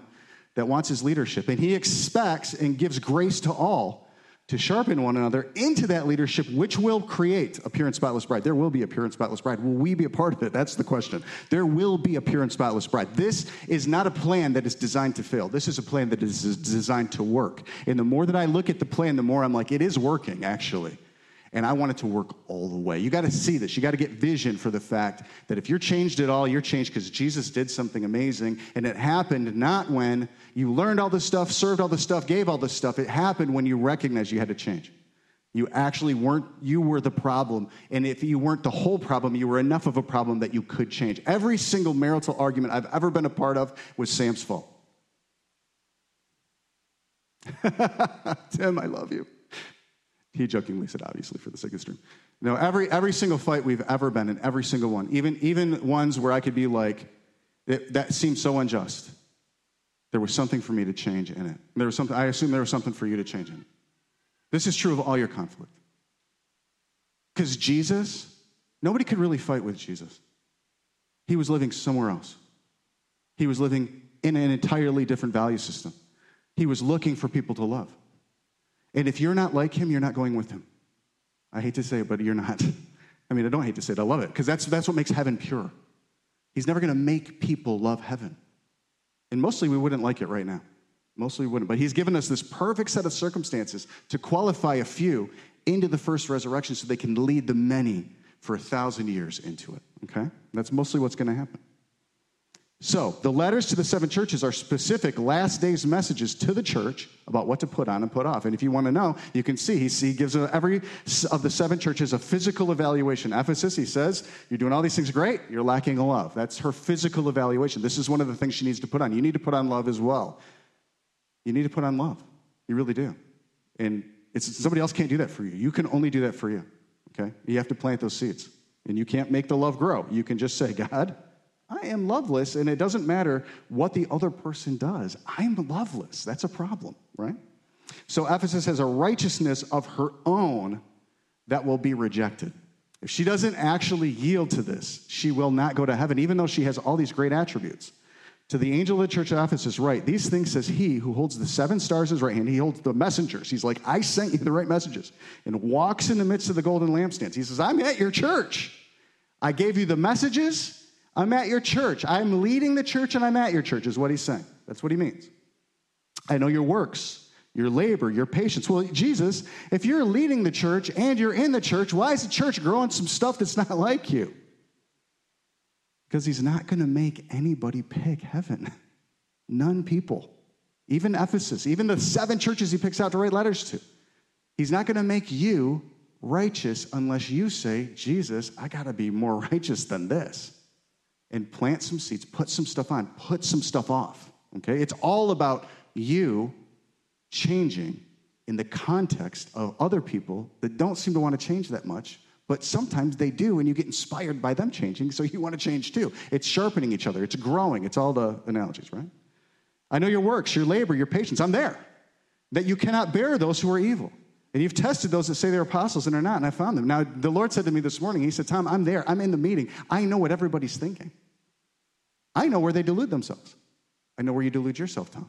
that wants his leadership. And he expects and gives grace to all to sharpen one another into that leadership, which will create a pure and spotless bride. There will be a pure and spotless bride. Will we be a part of it? That's the question. There will be a pure and spotless bride. This is not a plan that is designed to fail. This is a plan that is designed to work. And the more that I look at the plan, the more I'm like, it is working, actually. And I want it to work all the way. You got to see this. You got to get vision for the fact that if you're changed at all, you're changed because Jesus did something amazing. And it happened not when you learned all this stuff, served all this stuff, gave all this stuff. It happened when you recognized you had to change. You actually weren't, you were the problem. And if you weren't the whole problem, you were enough of a problem that you could change. Every single marital argument I've ever been a part of was Sam's fault. [laughs] Tim, I love you. He jokingly said, obviously, for the sake of stream. No, every, every single fight we've ever been in, every single one, even, even ones where I could be like, that seems so unjust. There was something for me to change in it. There was something, I assume there was something for you to change in it. This is true of all your conflict. Because Jesus, nobody could really fight with Jesus. He was living somewhere else. He was living in an entirely different value system. He was looking for people to love. And if you're not like him, you're not going with him. I hate to say it, but you're not. [laughs] I mean, I don't hate to say it, I love it, because that's, that's what makes heaven pure. He's never going to make people love heaven. And mostly we wouldn't like it right now. Mostly we wouldn't. But he's given us this perfect set of circumstances to qualify a few into the first resurrection so they can lead the many for a thousand years into it. Okay? That's mostly what's going to happen. So, the letters to the seven churches are specific last days messages to the church about what to put on and put off. And if you want to know, you can see he gives uh, every of the seven churches a physical evaluation. Ephesus, he says, You're doing all these things great, you're lacking love. That's her physical evaluation. This is one of the things she needs to put on. You need to put on love as well. You need to put on love. You really do. And it's, somebody else can't do that for you. You can only do that for you. Okay? You have to plant those seeds. And you can't make the love grow. You can just say, God, I am loveless, and it doesn't matter what the other person does. I'm loveless. That's a problem, right? So Ephesus has a righteousness of her own that will be rejected. If she doesn't actually yield to this, she will not go to heaven, even though she has all these great attributes. To the angel of the church of Ephesus, write, These things says he who holds the seven stars in his right hand. He holds the messengers. He's like, I sent you the right messages, and walks in the midst of the golden lampstands. He says, I'm at your church. I gave you the messages, I'm at your church. I'm leading the church and I'm at your church, is what he's saying. That's what he means. I know your works, your labor, your patience. Well, Jesus, if you're leading the church and you're in the church, why is the church growing some stuff that's not like you? Because he's not going to make anybody pick heaven. [laughs] None people. Even Ephesus, even the seven churches he picks out to write letters to. He's not going to make you righteous unless you say, Jesus, I got to be more [laughs] righteous than this and plant some seeds, put some stuff on, put some stuff off. Okay? It's all about you changing in the context of other people that don't seem to want to change that much, but sometimes they do, and you get inspired by them changing, so [laughs] you want to change too. It's sharpening each other, it's growing, it's all the analogies, right? I know your works, your labor, your patience. I'm there. That you cannot bear those who are evil. And you've tested those that say they're apostles and are not, and I found them. Now, the Lord said to me this morning, He said, Tom, I'm there. I'm in the meeting. I know what everybody's thinking. I know where they delude themselves. I know where you delude yourself, Tom.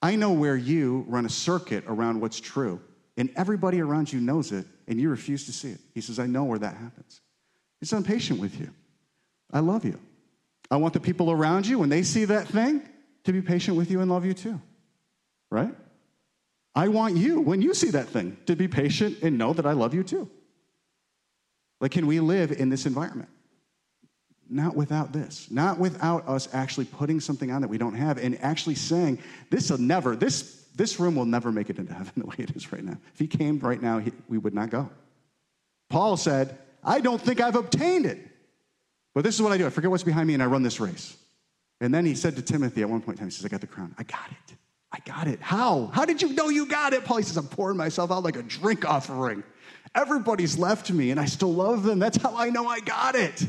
I know where you run a circuit around what's true, and everybody around you knows it, and you refuse to see it. He says, I know where that happens. He's impatient with you. I love you. I want the people around you, when they see that thing, to be patient with you and love you too. Right? I want you, when you see that thing, to be patient and know that I love you too. Like, can we live in this environment? Not without this, not without us actually putting something on that we don't have and actually saying, this will never, this, this room will never make it into heaven [laughs] the way it is right now. If he came right now, he, we would not go. Paul said, I don't think I've obtained it. But this is what I do. I forget what's behind me and I run this race. And then he said to Timothy at one point in time, he says, I got the crown. I got it. I got it. How? How did you know you got it? Paul he says, I'm pouring myself out like a drink offering. Everybody's left me and I still love them. That's how I know I got it.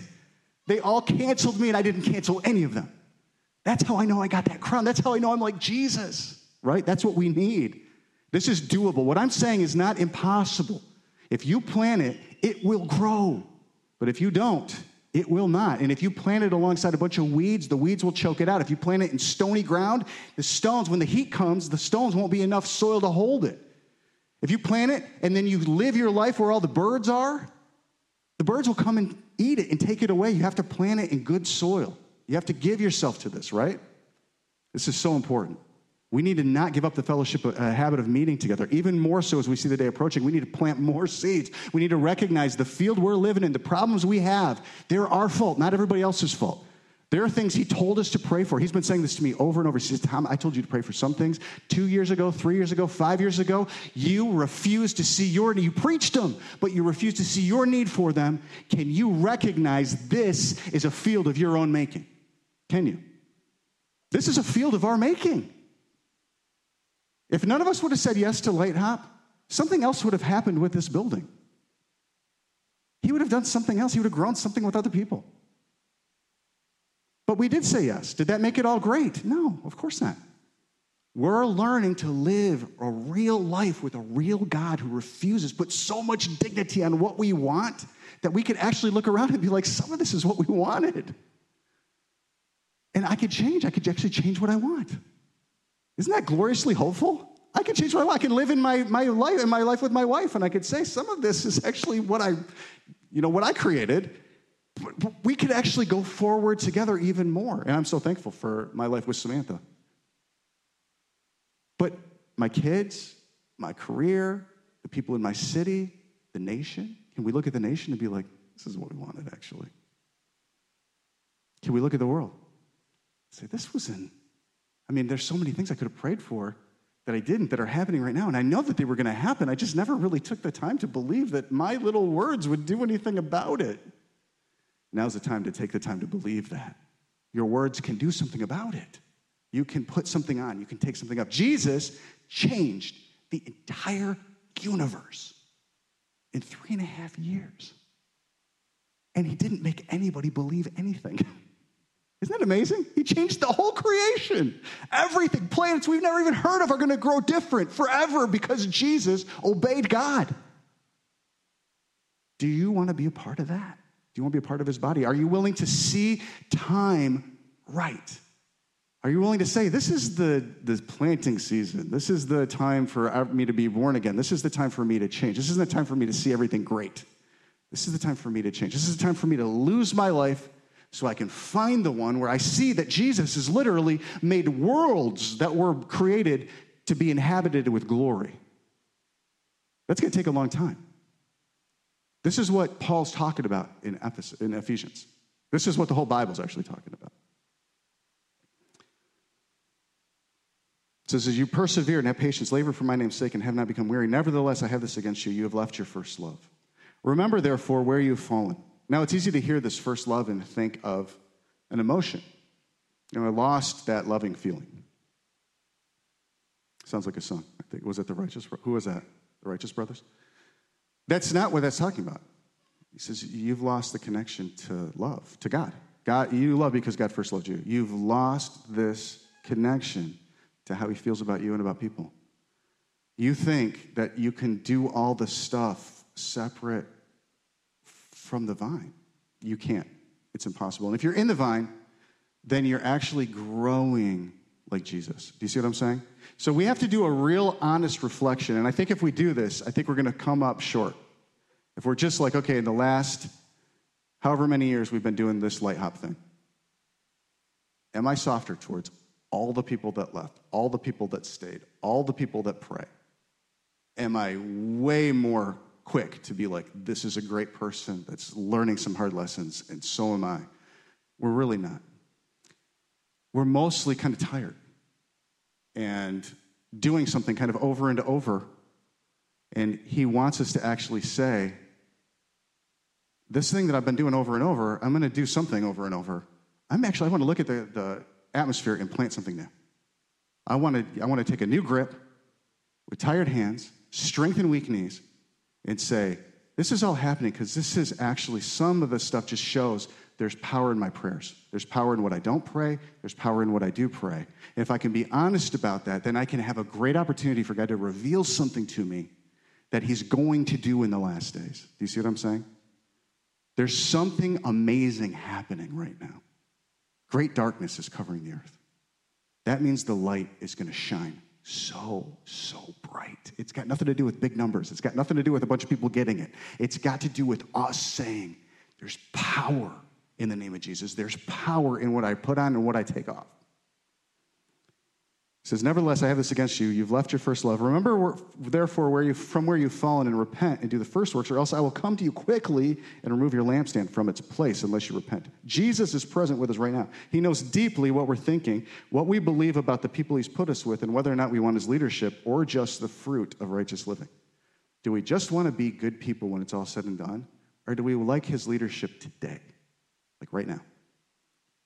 They all canceled me and I didn't cancel any of them. That's how I know I got that crown. That's how I know I'm like Jesus, right? That's what we need. This is doable. What I'm saying is not impossible. If you plant it, it will grow. But if you don't, it will not. And if you plant it alongside a bunch of weeds, the weeds will choke it out. If you plant it in stony ground, the stones, when the heat comes, the stones won't be enough soil to hold it. If you plant it and then you live your life where all the birds are, the birds will come and eat it and take it away. You have to plant it in good soil. You have to give yourself to this, right? This is so important. We need to not give up the fellowship a habit of meeting together. Even more so as we see the day approaching, we need to plant more seeds. We need to recognize the field we're living in, the problems we have, they're our fault, not everybody else's fault. There are things he told us to pray for. He's been saying this to me over and over. He says, Tom, I told you to pray for some things two years ago, three years ago, five years ago. You refused to see your need. You preached them, but you refused to see your need for them. Can you recognize this is a field of your own making? Can you? This is a field of our making. If none of us would have said yes to Light Hop, something else would have happened with this building. He would have done something else. He would have grown something with other people. But we did say yes. Did that make it all great? No, of course not. We're learning to live a real life with a real God who refuses, put so much dignity on what we want that we could actually look around and be like, some of this is what we wanted. And I could change. I could actually change what I want. Isn't that gloriously hopeful? I can change I want. I can live in my, my life in my life with my wife, and I could say some of this is actually what I, you know, what I created. But we could actually go forward together even more. And I'm so thankful for my life with Samantha. But my kids, my career, the people in my city, the nation, can we look at the nation and be like, this is what we wanted actually? Can we look at the world? Say, this was in, I mean, there's so many things I could have prayed for that I didn't that are happening right now. And I know that they were going to happen. I just never really took the time to believe that my little words would do anything about it. Now's the time to take the time to believe that. Your words can do something about it. You can put something on, you can take something up. Jesus changed the entire universe in three and a half years. And he didn't make anybody believe anything. [laughs] Isn't that amazing? He changed the whole creation. Everything, planets we've never even heard of are going to grow different forever because Jesus obeyed God. Do you want to be a part of that? Do you want to be a part of his body? Are you willing to see time right? Are you willing to say, this is the, the planting season? This is the time for uh, me to be born again. This is the time for me to change. This isn't the time for me to see everything great. This is the time for me to change. This is the time for me to lose my life so I can find the one where I see that Jesus has literally made worlds that were created to be inhabited with glory. That's going to take a long time. This is what Paul's talking about in, in Ephesians. This is what the whole Bible is actually talking about. It says, As you persevere and have patience, labor for my name's sake, and have not become weary, nevertheless, I have this against you. You have left your first love. Remember, therefore, where you have fallen. Now, it's easy to hear this first love and think of an emotion. You know, I lost that loving feeling. Sounds like a song. I think was it the righteous? Who was that? The righteous brothers. That's not what that's talking about. He says you've lost the connection to love, to God. God, you love because God first loved you. You've lost this connection to how He feels about you and about people. You think that you can do all the stuff separate from the vine. You can't. It's impossible. And if you're in the vine, then you're actually growing like Jesus. Do you see what I'm saying? So we have to do a real honest reflection. And I think if we do this, I think we're going to come up short. If we're just like, okay, in the last however many years we've been doing this light hop thing, am I softer towards all the people that left, all the people that stayed, all the people that pray? Am I way more quick to be like, this is a great person that's learning some hard lessons, and so am I. We're really not. We're mostly kind of tired and doing something kind of over and over. And he wants us to actually say, this thing that I've been doing over and over, I'm going to do something over and over. I'm actually, I want to look at the, the atmosphere and plant something new. I want to, I want to take a new grip with tired hands, strengthen weak knees, and say, this is all happening because this is actually some of the stuff just shows there's power in my prayers. There's power in what I don't pray. There's power in what I do pray. And if I can be honest about that, then I can have a great opportunity for God to reveal something to me that He's going to do in the last days. Do you see what I'm saying? There's something amazing happening right now. Great darkness is covering the earth. That means the light is going to shine so, so bright. It's got nothing to do with big numbers. It's got nothing to do with a bunch of people getting it. It's got to do with us saying, there's power in the name of Jesus. There's power in what I put on and what I take off. He says, Nevertheless, I have this against you. You've left your first love. Remember, therefore, where you, from where you've fallen and repent and do the first works, or else I will come to you quickly and remove your lampstand from its place unless you repent. Jesus is present with us right now. He knows deeply what we're thinking, what we believe about the people he's put us with, and whether or not we want his leadership or just the fruit of righteous living. Do we just want to be good people when it's all said and done? Or do we like his leadership today, like right now?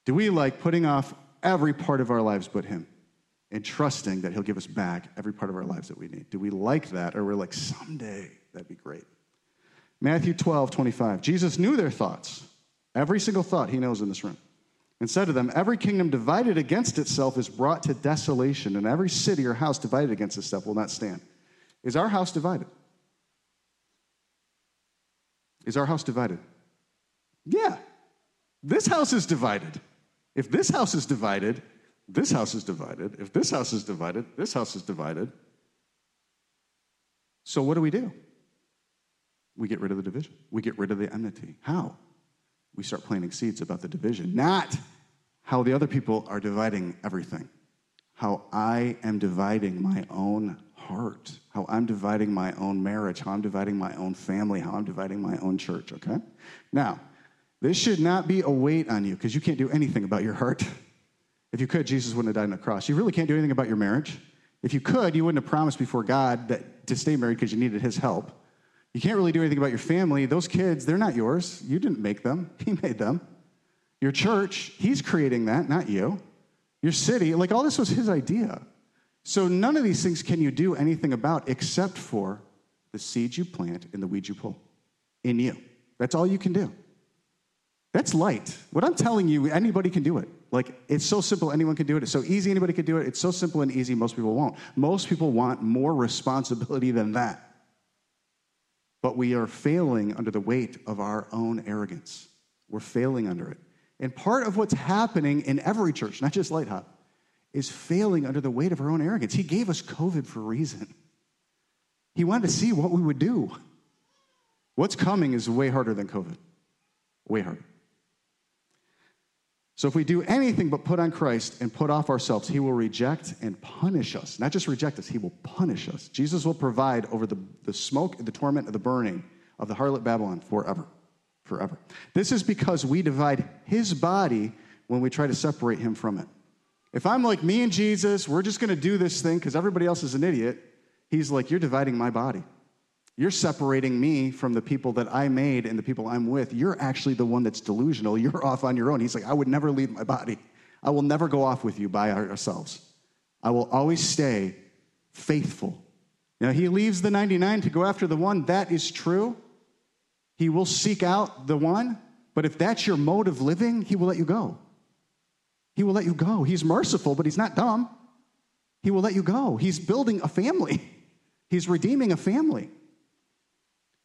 Do we like putting off every part of our lives but him? And trusting that He'll give us back every part of our lives that we need. Do we like that? Or we're like, someday, that'd be great. Matthew 12, 25. Jesus knew their thoughts. Every single thought He knows in this room. And said to them, Every kingdom divided against itself is brought to desolation, and every city or house divided against itself will not stand. Is our house divided? Is our house divided? Yeah. This house is divided. If this house is divided, this house is divided. If this house is divided, this house is divided. So what do we do? We get rid of the division. We get rid of the enmity. How? We start planting seeds about the division, not how the other people are dividing everything, how I am dividing my own heart, how I'm dividing my own marriage, how I'm dividing my own family, how I'm dividing my own church, okay? Now, this should not be a weight on you because you can't do anything about your heart. [laughs] If you could, Jesus wouldn't have died on the cross. You really can't do anything about your marriage. If you could, you wouldn't have promised before God that to stay married because you needed his help. You can't really do anything about your family. Those kids, they're not yours. You didn't make them, [laughs] he made them. Your church, he's creating that, not you. Your city, like all this was his idea. So none of these things can you do anything about except for the seeds you plant and the weeds you pull in you. That's all you can do. That's light. What I'm telling you, anybody can do it. Like, it's so simple, anyone can do it. It's so easy, anybody can do it. It's so simple and easy, most people won't. Most people want more responsibility than that. But we are failing under the weight of our own arrogance. We're failing under it. And part of what's happening in every church, not just Light Hop, is failing under the weight of our own arrogance. He gave us COVID for a reason. He wanted to see what we would do. What's coming is way harder than COVID. Way harder. So if we do anything but put on Christ and put off ourselves, he will reject and punish us. Not just reject us, he will punish us. Jesus will provide over the, the smoke, the torment, of the burning of the harlot Babylon forever. Forever. This is because we divide his body when we try to separate him from it. If I'm like me and Jesus, we're just going to do this thing because everybody else is an idiot, he's like, You're dividing my body. You're separating me from the people that I made and the people I'm with. You're actually the one that's delusional. You're off on your own. He's like, I would never leave my body. I will never go off with you by ourselves. I will always stay faithful. Now, he leaves the 99 to go after the one. That is true. He will seek out the one. But if that's your mode of living, he will let you go. He will let you go. He's merciful, but he's not dumb. He will let you go. He's building a family, [laughs] he's redeeming a family.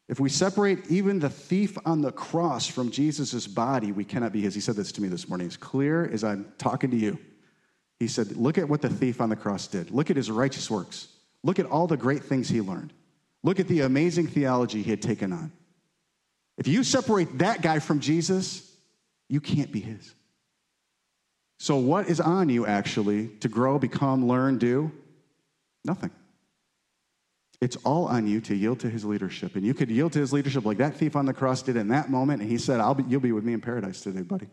If we separate even the thief on the cross from Jesus' body, we cannot be his. He said this to me this morning, as clear as I'm talking to you. He said, Look at what the thief on the cross did. Look at his righteous works. Look at all the great things he learned. Look at the amazing theology he had taken on. If you separate that guy from Jesus, you can't be his. So, what is on you actually to grow, become, learn, do? Nothing. It's all on you to yield to his leadership. And you could yield to his leadership like that thief on the cross did in that moment. And he said, I'll be, You'll be with me in paradise today, buddy.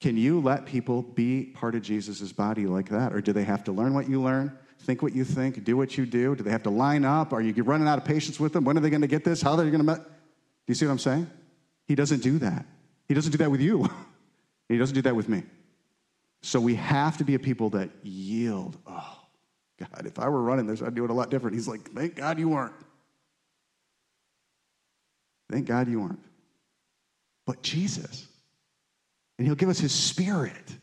Can you let people be part of Jesus' body like that? Or do they have to learn what you learn, think what you think, do what you do? Do they have to line up? Are you running out of patience with them? When are they going to get this? How are they going to? Do you see what I'm saying? He doesn't do that. He doesn't do that with you. [laughs] he doesn't do that with me. So we have to be a people that yield. Oh, God, if I were running this, I'd do it a lot different. He's like, thank God you weren't. Thank God you weren't. But Jesus. And he'll give us his spirit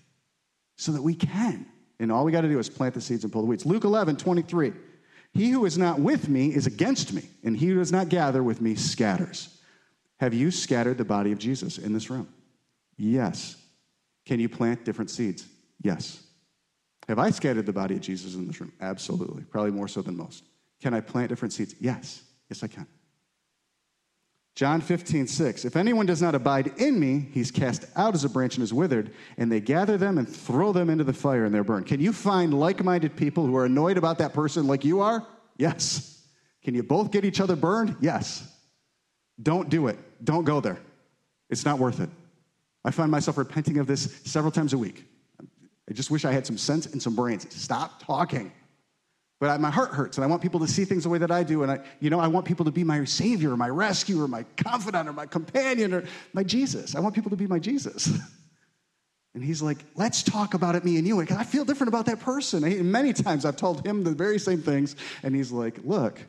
so that we can. And all we got to do is plant the seeds and pull the weeds. Luke 11, 23. He who is not with me is against me, and he who does not gather with me scatters. Have you scattered the body of Jesus in this room? Yes. Can you plant different seeds? Yes. Have I scattered the body of Jesus in this room? Absolutely. Probably more so than most. Can I plant different seeds? Yes. Yes, I can. John 15, 6. If anyone does not abide in me, he's cast out as a branch and is withered, and they gather them and throw them into the fire and they're burned. Can you find like minded people who are annoyed about that person like you are? Yes. Can you both get each other burned? Yes. Don't do it. Don't go there. It's not worth it. I find myself repenting of this several times a week. I just wish I had some sense and some brains. Stop talking. But I, my heart hurts, and I want people to see things the way that I do. And I, you know, I want people to be my savior, my rescuer, my confidant, or my companion, or my Jesus. I want people to be my Jesus. [laughs] And he's like, let's talk about it, me and you. And I feel different about that person. And many times I've told him the very same things. And he's like, look,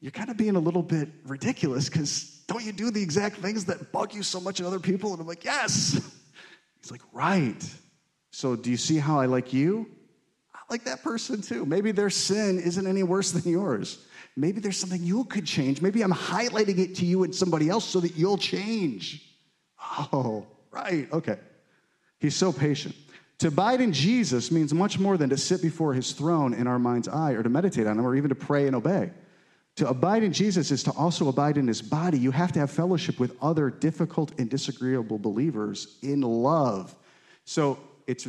you're kind of being a little bit ridiculous because don't you do the exact things that bug you so much in other people? And I'm like, yes. [laughs] He's like, right. So, do you see how I like you? I like that person too. Maybe their sin isn't any worse than yours. Maybe there's something you could change. Maybe I'm highlighting it to you and somebody else so that you'll change. Oh, right. Okay. He's so patient. To abide in Jesus means much more than to sit before his throne in our mind's eye or to meditate on him or even to pray and obey. To abide in Jesus is to also abide in his body. You have to have fellowship with other difficult and disagreeable believers in love. So it's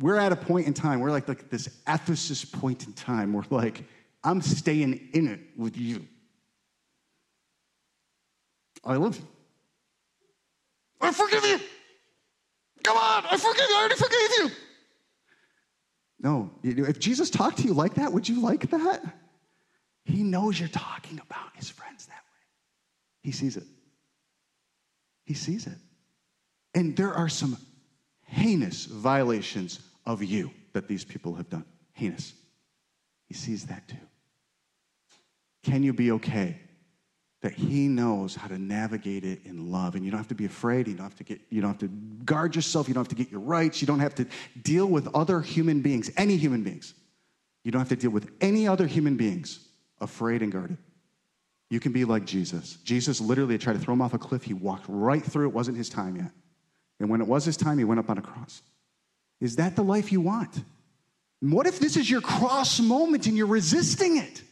we're at a point in time, we're like, like this Ephesus point in time. We're like, I'm staying in it with you. I love you. I forgive you. Come on, I forgive you. I already forgave you. No, if Jesus talked to you like that, would you like that? He knows you're talking about his friends that way. He sees it. He sees it. And there are some heinous violations of you that these people have done. Heinous. He sees that too. Can you be okay that he knows how to navigate it in love? And you don't have to be afraid. You don't have to get you don't have to guard yourself. You don't have to get your rights. You don't have to deal with other human beings any human beings. You don't have to deal with any other human beings afraid and guarded. You can be like jesus. Jesus literally tried to throw him off a cliff. He walked right through. It wasn't his time yet and when it was his time he went up on a cross is that the life you want what if this is your cross moment and you're resisting it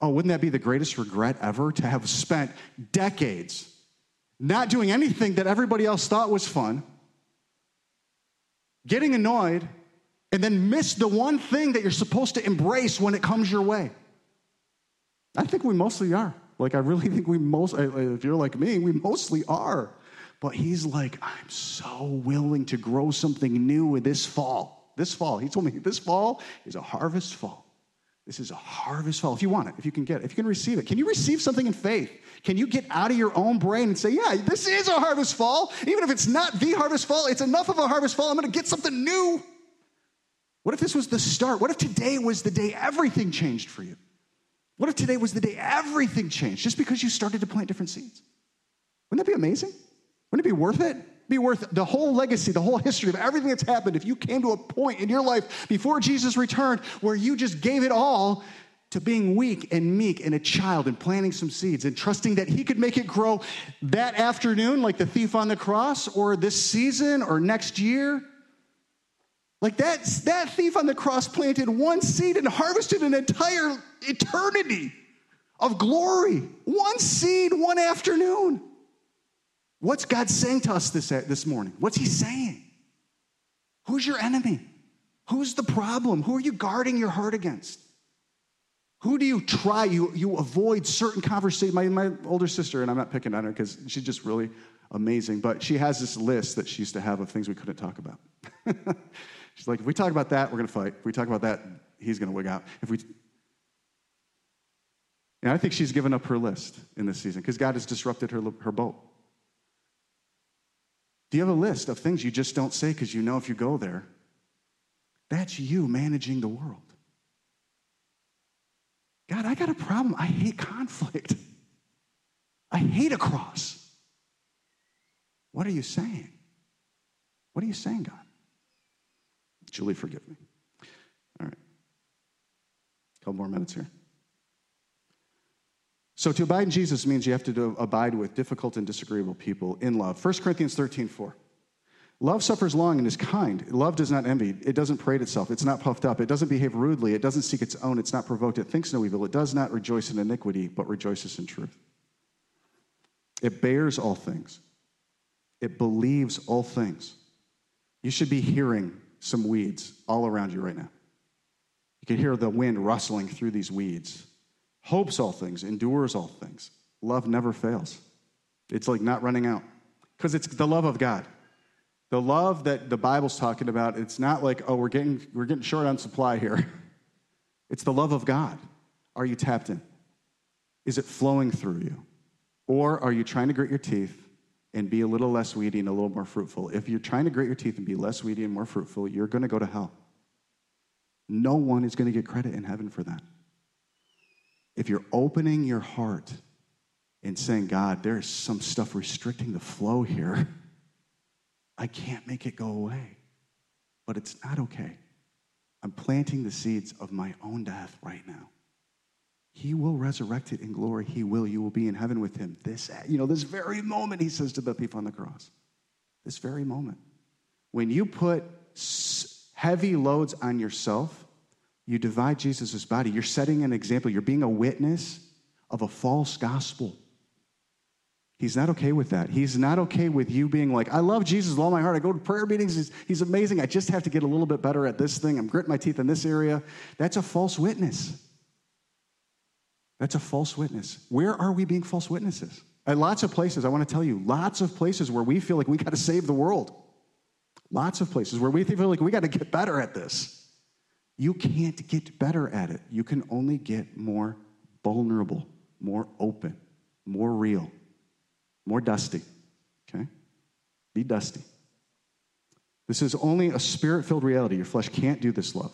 Oh, wouldn't that be the greatest regret ever to have spent decades not doing anything that everybody else thought was fun, getting annoyed, and then miss the one thing that you're supposed to embrace when it comes your way? I think we mostly are. Like, I really think we most, if you're like me, we mostly are. But he's like, I'm so willing to grow something new this fall. This fall. He told me this fall is a harvest fall. This is a harvest fall. If you want it, if you can get it, if you can receive it, can you receive something in faith? Can you get out of your own brain and say, yeah, this is a harvest fall? Even if it's not the harvest fall, it's enough of a harvest fall. I'm going to get something new. What if this was the start? What if today was the day everything changed for you? What if today was the day everything changed just because you started to plant different seeds? Wouldn't that be amazing? Wouldn't it be worth it? be worth the whole legacy, the whole history of everything that's happened if you came to a point in your life before Jesus returned where you just gave it all to being weak and meek and a child and planting some seeds and trusting that he could make it grow that afternoon, like the thief on the cross, or this season or next year. Like that, that thief on the cross planted one seed and harvested an entire eternity of glory. One seed, one afternoon. What's God saying to us this, uh, this morning? What's He saying? Who's your enemy? Who's the problem? Who are you guarding your heart against? Who do you try? You, you avoid certain conversations. My, my older sister, and I'm not picking on her because she's just really amazing, but she has this list that she used to have of things we couldn't talk about. [laughs] she's like, if we talk about that, we're going to fight. If we talk about that, he's going to wig out. If we, and I think she's given up her list in this season because God has disrupted her, her boat. Do you have a list of things you just don't say because you know if you go there, that's you managing the world? God, I got a problem. I hate conflict. I hate a cross. What are you saying? What are you saying, God? Julie, forgive me. All right. A couple more minutes here. So to abide in Jesus means you have to do, abide with difficult and disagreeable people in love. 1 Corinthians 13, 4. Love suffers long and is kind. Love does not envy. It doesn't parade itself. It's not puffed up. It doesn't behave rudely. It doesn't seek its own. It's not provoked. It thinks no evil. It does not rejoice in iniquity, but rejoices in truth. It bears all things. It believes all things. You should be hearing some weeds all around you right now. You can hear the wind rustling through these weeds hopes all things, endures all things. Love never fails. It's like not running out because it's the love of God. The love that the Bible's talking about, it's not like, oh, we're getting, we're getting short on supply here. [laughs] It's the love of God. Are you tapped in? Is it flowing through you? Or are you trying to grit your teeth and be a little less weedy and a little more fruitful? If you're trying to grit your teeth and be less weedy and more fruitful, you're going to go to hell. No one is going to get credit in heaven for that if you're opening your heart and saying, God, there's some stuff restricting the flow here, I can't make it go away. But it's not okay. I'm planting the seeds of my own death right now. He will resurrect it in glory. He will. You will be in heaven with him. This, you know, this very moment, he says to the thief on the cross. This very moment. when you put heavy loads on yourself, you divide Jesus' body. You're setting an example. You're being a witness of a false gospel. He's not okay with that. He's not okay with you being like, I love Jesus with all my heart. I go to prayer meetings. He's, he's amazing. I just have to get a little bit better at this thing. I'm gritting my teeth in this area. That's a false witness. That's a false witness. Where are we being false witnesses? At lots of places, I want to tell you, lots of places where we feel like we got to save the world. Lots of places where we feel like we got to get better at this. You can't get better at it. You can only get more vulnerable, more open, more real more dusty. Okay? Be dusty. This is only a spirit filled reality. Your flesh can't do this love.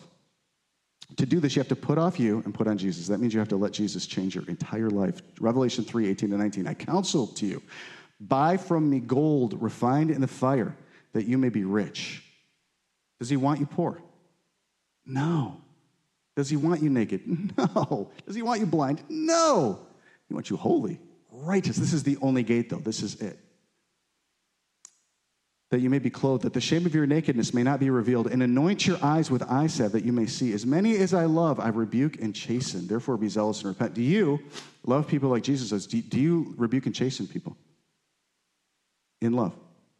To do this, you have to put off you and put on Jesus. That means you have to let Jesus change your entire life. Revelation 3 18 to 19. I counsel to you buy from me gold refined in the fire that you may be rich. Does he want you poor? No. Does he want you naked? [laughs] No. Does he want you blind? No. He wants you holy righteous. This is the only gate, though. This is it. That you may be clothed, that the shame of your nakedness may not be revealed, and anoint your eyes with eye salve that you may see. As many as I love, I rebuke and chasten. Therefore, be zealous and repent. Do you love people like Jesus does? Do, you rebuke and chasten people? In love.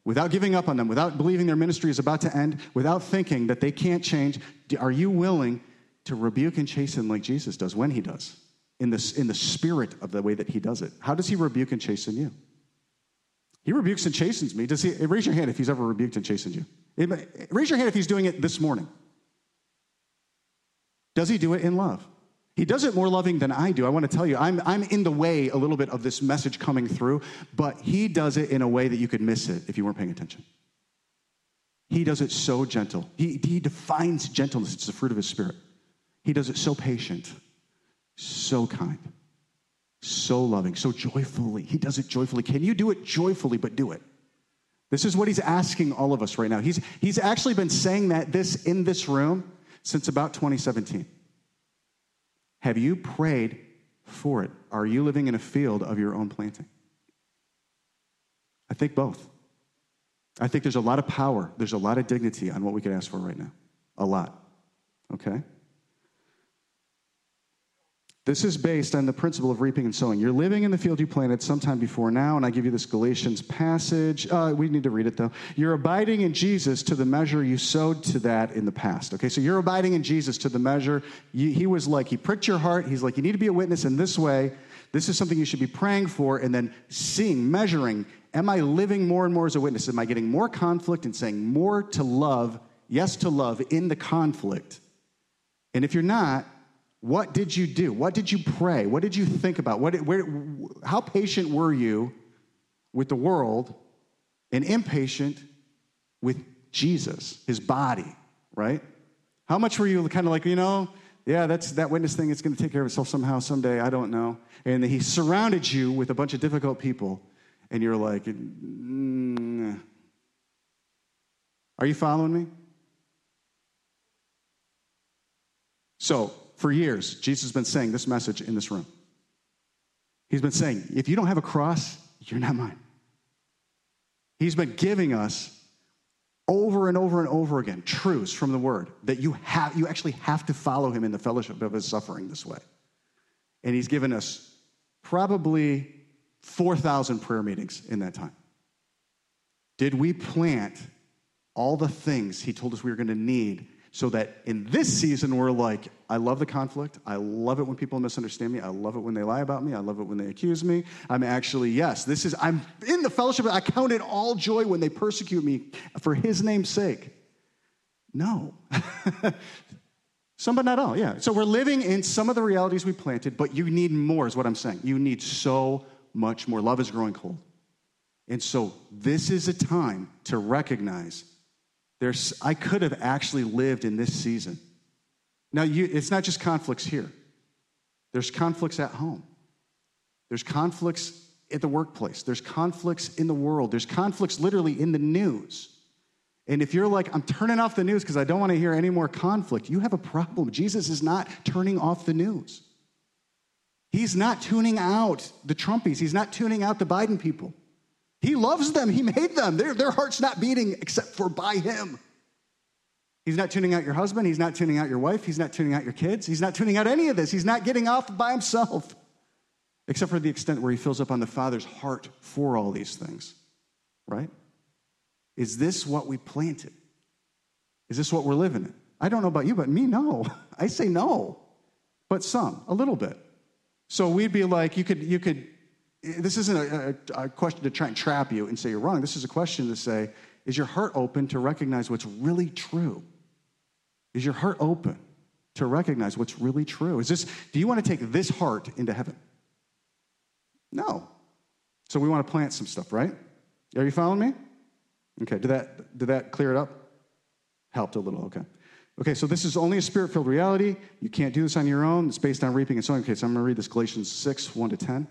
Without giving up on them, without believing their ministry is about to end, without thinking that they can't change, are you willing to rebuke and chasten like Jesus does when he does? in the, in the spirit of the way that he does it. How does he rebuke and chasten you? He rebukes and chastens me. Does he? Eh, raise your hand if he's ever rebuked and chastened you. Eh, raise your hand if he's doing it this morning. Does he do it in love? He does it more loving than I do. I want to tell you, I'm, I'm in the way a little bit of this message coming through, but he does it in a way that you could miss it if you weren't paying attention. He does it so gentle. He, he defines gentleness, it's the fruit of his spirit. He does it so patient so kind, so loving, so joyfully. He does it joyfully. Can you do it joyfully, but do it? This is what he's asking all of us right now. He's, he's actually been saying that this in this room since about 2017. Have you prayed for it? Are you living in a field of your own planting? I think both. I think there's a lot of power, there's a lot of dignity on what we could ask for right now. A lot. Okay? This is based on the principle of reaping and sowing. You're living in the field you planted sometime before now, and I give you this Galatians passage. Uh, we need to read it though. You're abiding in Jesus to the measure you sowed to that in the past. Okay, so you're abiding in Jesus to the measure you, he was like, he pricked your heart. He's like, you need to be a witness in this way. This is something you should be praying for, and then seeing, measuring. Am I living more and more as a witness? Am I getting more conflict and saying more to love, yes to love in the conflict? And if you're not, what did you do? What did you pray? What did you think about? What, where, how patient were you with the world and impatient with Jesus, his body, right? How much were you kind of like, you know, yeah, that's that witness thing, it's going to take care of itself somehow, someday, I don't know. And he surrounded you with a bunch of difficult people, and you're like, mm. are you following me? So, for years, Jesus has been saying this message in this room. He's been saying, if you don't have a cross, you're not mine. He's been giving us over and over and over again truths from the word that you have you actually have to follow him in the fellowship of his suffering this way. And he's given us probably 4,000 prayer meetings in that time. Did we plant all the things he told us we were going to need so that in this season we're like i love the conflict. I love it when people misunderstand me. I love it when they lie about me. I love it when they accuse me. I'm actually yes this is i'm in the fellowship. I count it all joy when they persecute me for his name's sake. No. [laughs] Some but not all. Yeah. So we're living in some of the realities we planted but you need more is what i'm saying. You need so much more. Love is growing cold. And so this is a time to recognize there's, I could have actually lived in this season. Now, you, it's not just conflicts here, there's conflicts at home, there's conflicts at the workplace, there's conflicts in the world, there's conflicts literally in the news. And if you're like, I'm turning off the news because I don't want to hear any more conflict, you have a problem. Jesus is not turning off the news. He's not tuning out the Trumpies. He's not tuning out the Biden people. He loves them. He made them. Their, their heart's not beating except for by Him. He's not tuning out your husband. He's not tuning out your wife. He's not tuning out your kids. He's not tuning out any of this. He's not getting off by himself, except for the extent where he fills up on the Father's heart for all these things, right? Is this what we planted? Is this what we're living in? I don't know about you, but me, no. [laughs] I say no, but some, a little bit. So we'd be like, you could, you could, this isn't a, a, a question to try and trap you and say you're wrong. This is a question to say, is your heart open to recognize what's really true? Is your heart open to recognize what's really true? Is this, do you want to take this heart into heaven? No. So we want to plant some stuff, right? Are you following me? Okay, did that, did that clear it up? Helped a little, okay. Okay, so this is only a spirit filled reality. You can't do this on your own. It's based on reaping and sowing. Okay, so I'm going to read this Galatians 6, 1 to 10.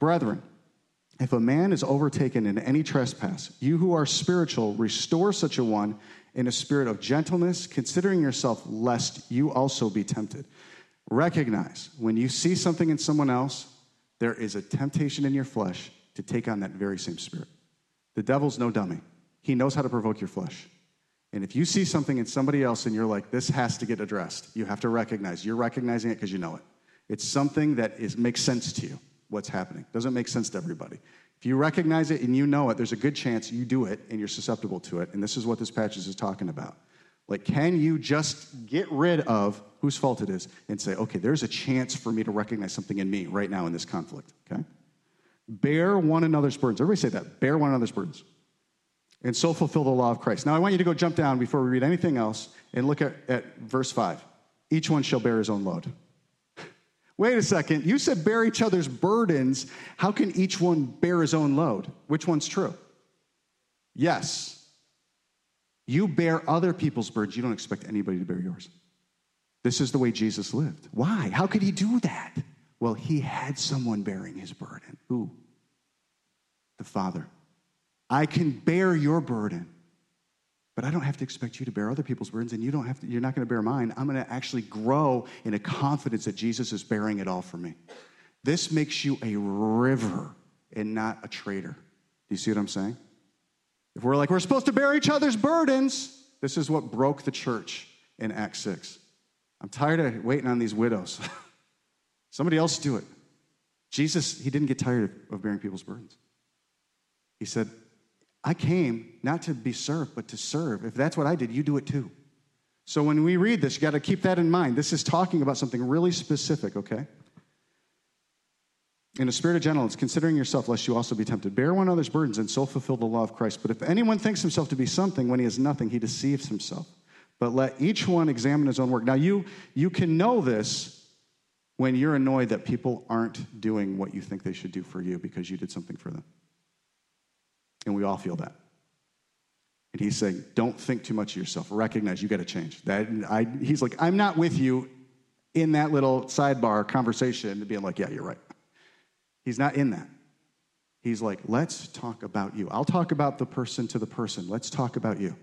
Brethren, if a man is overtaken in any trespass, you who are spiritual, restore such a one in a spirit of gentleness, considering yourself, lest you also be tempted. Recognize when you see something in someone else, there is a temptation in your flesh to take on that very same spirit. The devil's no dummy, he knows how to provoke your flesh. And if you see something in somebody else and you're like, this has to get addressed, you have to recognize. You're recognizing it because you know it. It's something that is, makes sense to you, what's happening. Doesn't make sense to everybody. If you recognize it and you know it, there's a good chance you do it and you're susceptible to it. And this is what this passage is talking about. Like, can you just get rid of whose fault it is and say, okay, there's a chance for me to recognize something in me right now in this conflict, okay? Bear one another's burdens. Everybody say that. Bear one another's burdens. And so fulfill the law of Christ. Now, I want you to go jump down before we read anything else and look at, at verse 5. Each one shall bear his own load. Wait a second. You said bear each other's burdens. How can each one bear his own load? Which one's true? Yes. You bear other people's burdens. You don't expect anybody to bear yours. This is the way Jesus lived. Why? How could he do that? Well, he had someone bearing his burden. Who? The Father. I can bear your burden. But I don't have to expect you to bear other people's burdens, and you don't have to, you're not going to bear mine. I'm going to actually grow in a confidence that Jesus is bearing it all for me. This makes you a river and not a traitor. Do you see what I'm saying? If we're like, we're supposed to bear each other's burdens, this is what broke the church in Acts 6. I'm tired of waiting on these widows. [laughs] Somebody else do it. Jesus, he didn't get tired of bearing people's burdens. He said, I came not to be served, but to serve. If that's what I did, you do it too. So when we read this, you got to keep that in mind. This is talking about something really specific, okay? In a spirit of gentleness, considering yourself, lest you also be tempted. Bear one another's burdens and so fulfill the law of Christ. But if anyone thinks himself to be something when he is nothing, he deceives himself. But let each one examine his own work. Now, you, you can know this when you're annoyed that people aren't doing what you think they should do for you because you did something for them. And we all feel that. And he's saying, don't think too much of yourself. Recognize you got to change. That I, he's like, I'm not with you in that little sidebar conversation, being like, yeah, you're right. He's not in that. He's like, let's talk about you. I'll talk about the person to the person. Let's talk about you.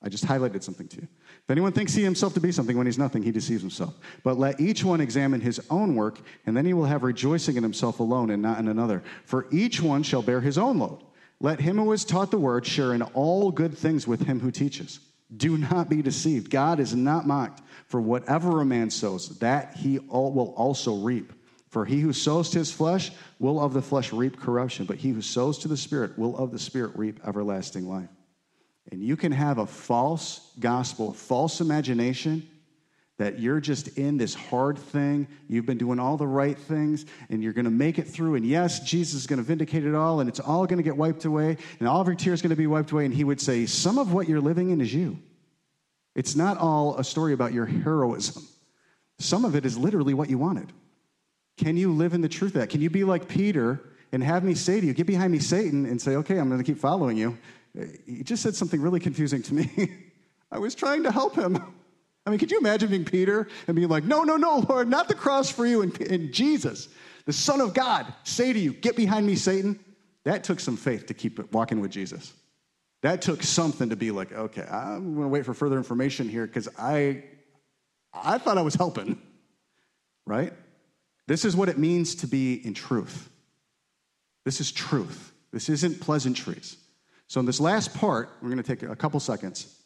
I just highlighted something to you. If anyone thinks he himself to be something when he's nothing, he deceives himself. But let each one examine his own work, and then he will have rejoicing in himself alone and not in another. For each one shall bear his own load. Let him who is taught the word share in all good things with him who teaches. Do not be deceived. God is not mocked. For whatever a man sows, that he will also reap. For he who sows to his flesh will of the flesh reap corruption, but he who sows to the Spirit will of the Spirit reap everlasting life. And you can have a false gospel, a false imagination that you're just in this hard thing. You've been doing all the right things and you're going to make it through. And yes, Jesus is going to vindicate it all and it's all going to get wiped away and all of your tears going to be wiped away. And he would say, Some of what you're living in is you. It's not all a story about your heroism, some of it is literally what you wanted. Can you live in the truth of that? Can you be like Peter and have me say to you, Get behind me, Satan, and say, Okay, I'm going to keep following you? He just said something really confusing to me. [laughs] I was trying to help him. I mean, could you imagine being Peter and being like, no, no, no, Lord, not the cross for you, and, and Jesus, the Son of God, say to you, get behind me, Satan? That took some faith to keep walking with Jesus. That took something to be like, okay, I'm to wait for further information here because I, I thought I was helping, right? This is what it means to be in truth. This is truth. This isn't pleasantries. So, in this last part, we're going to take a couple seconds.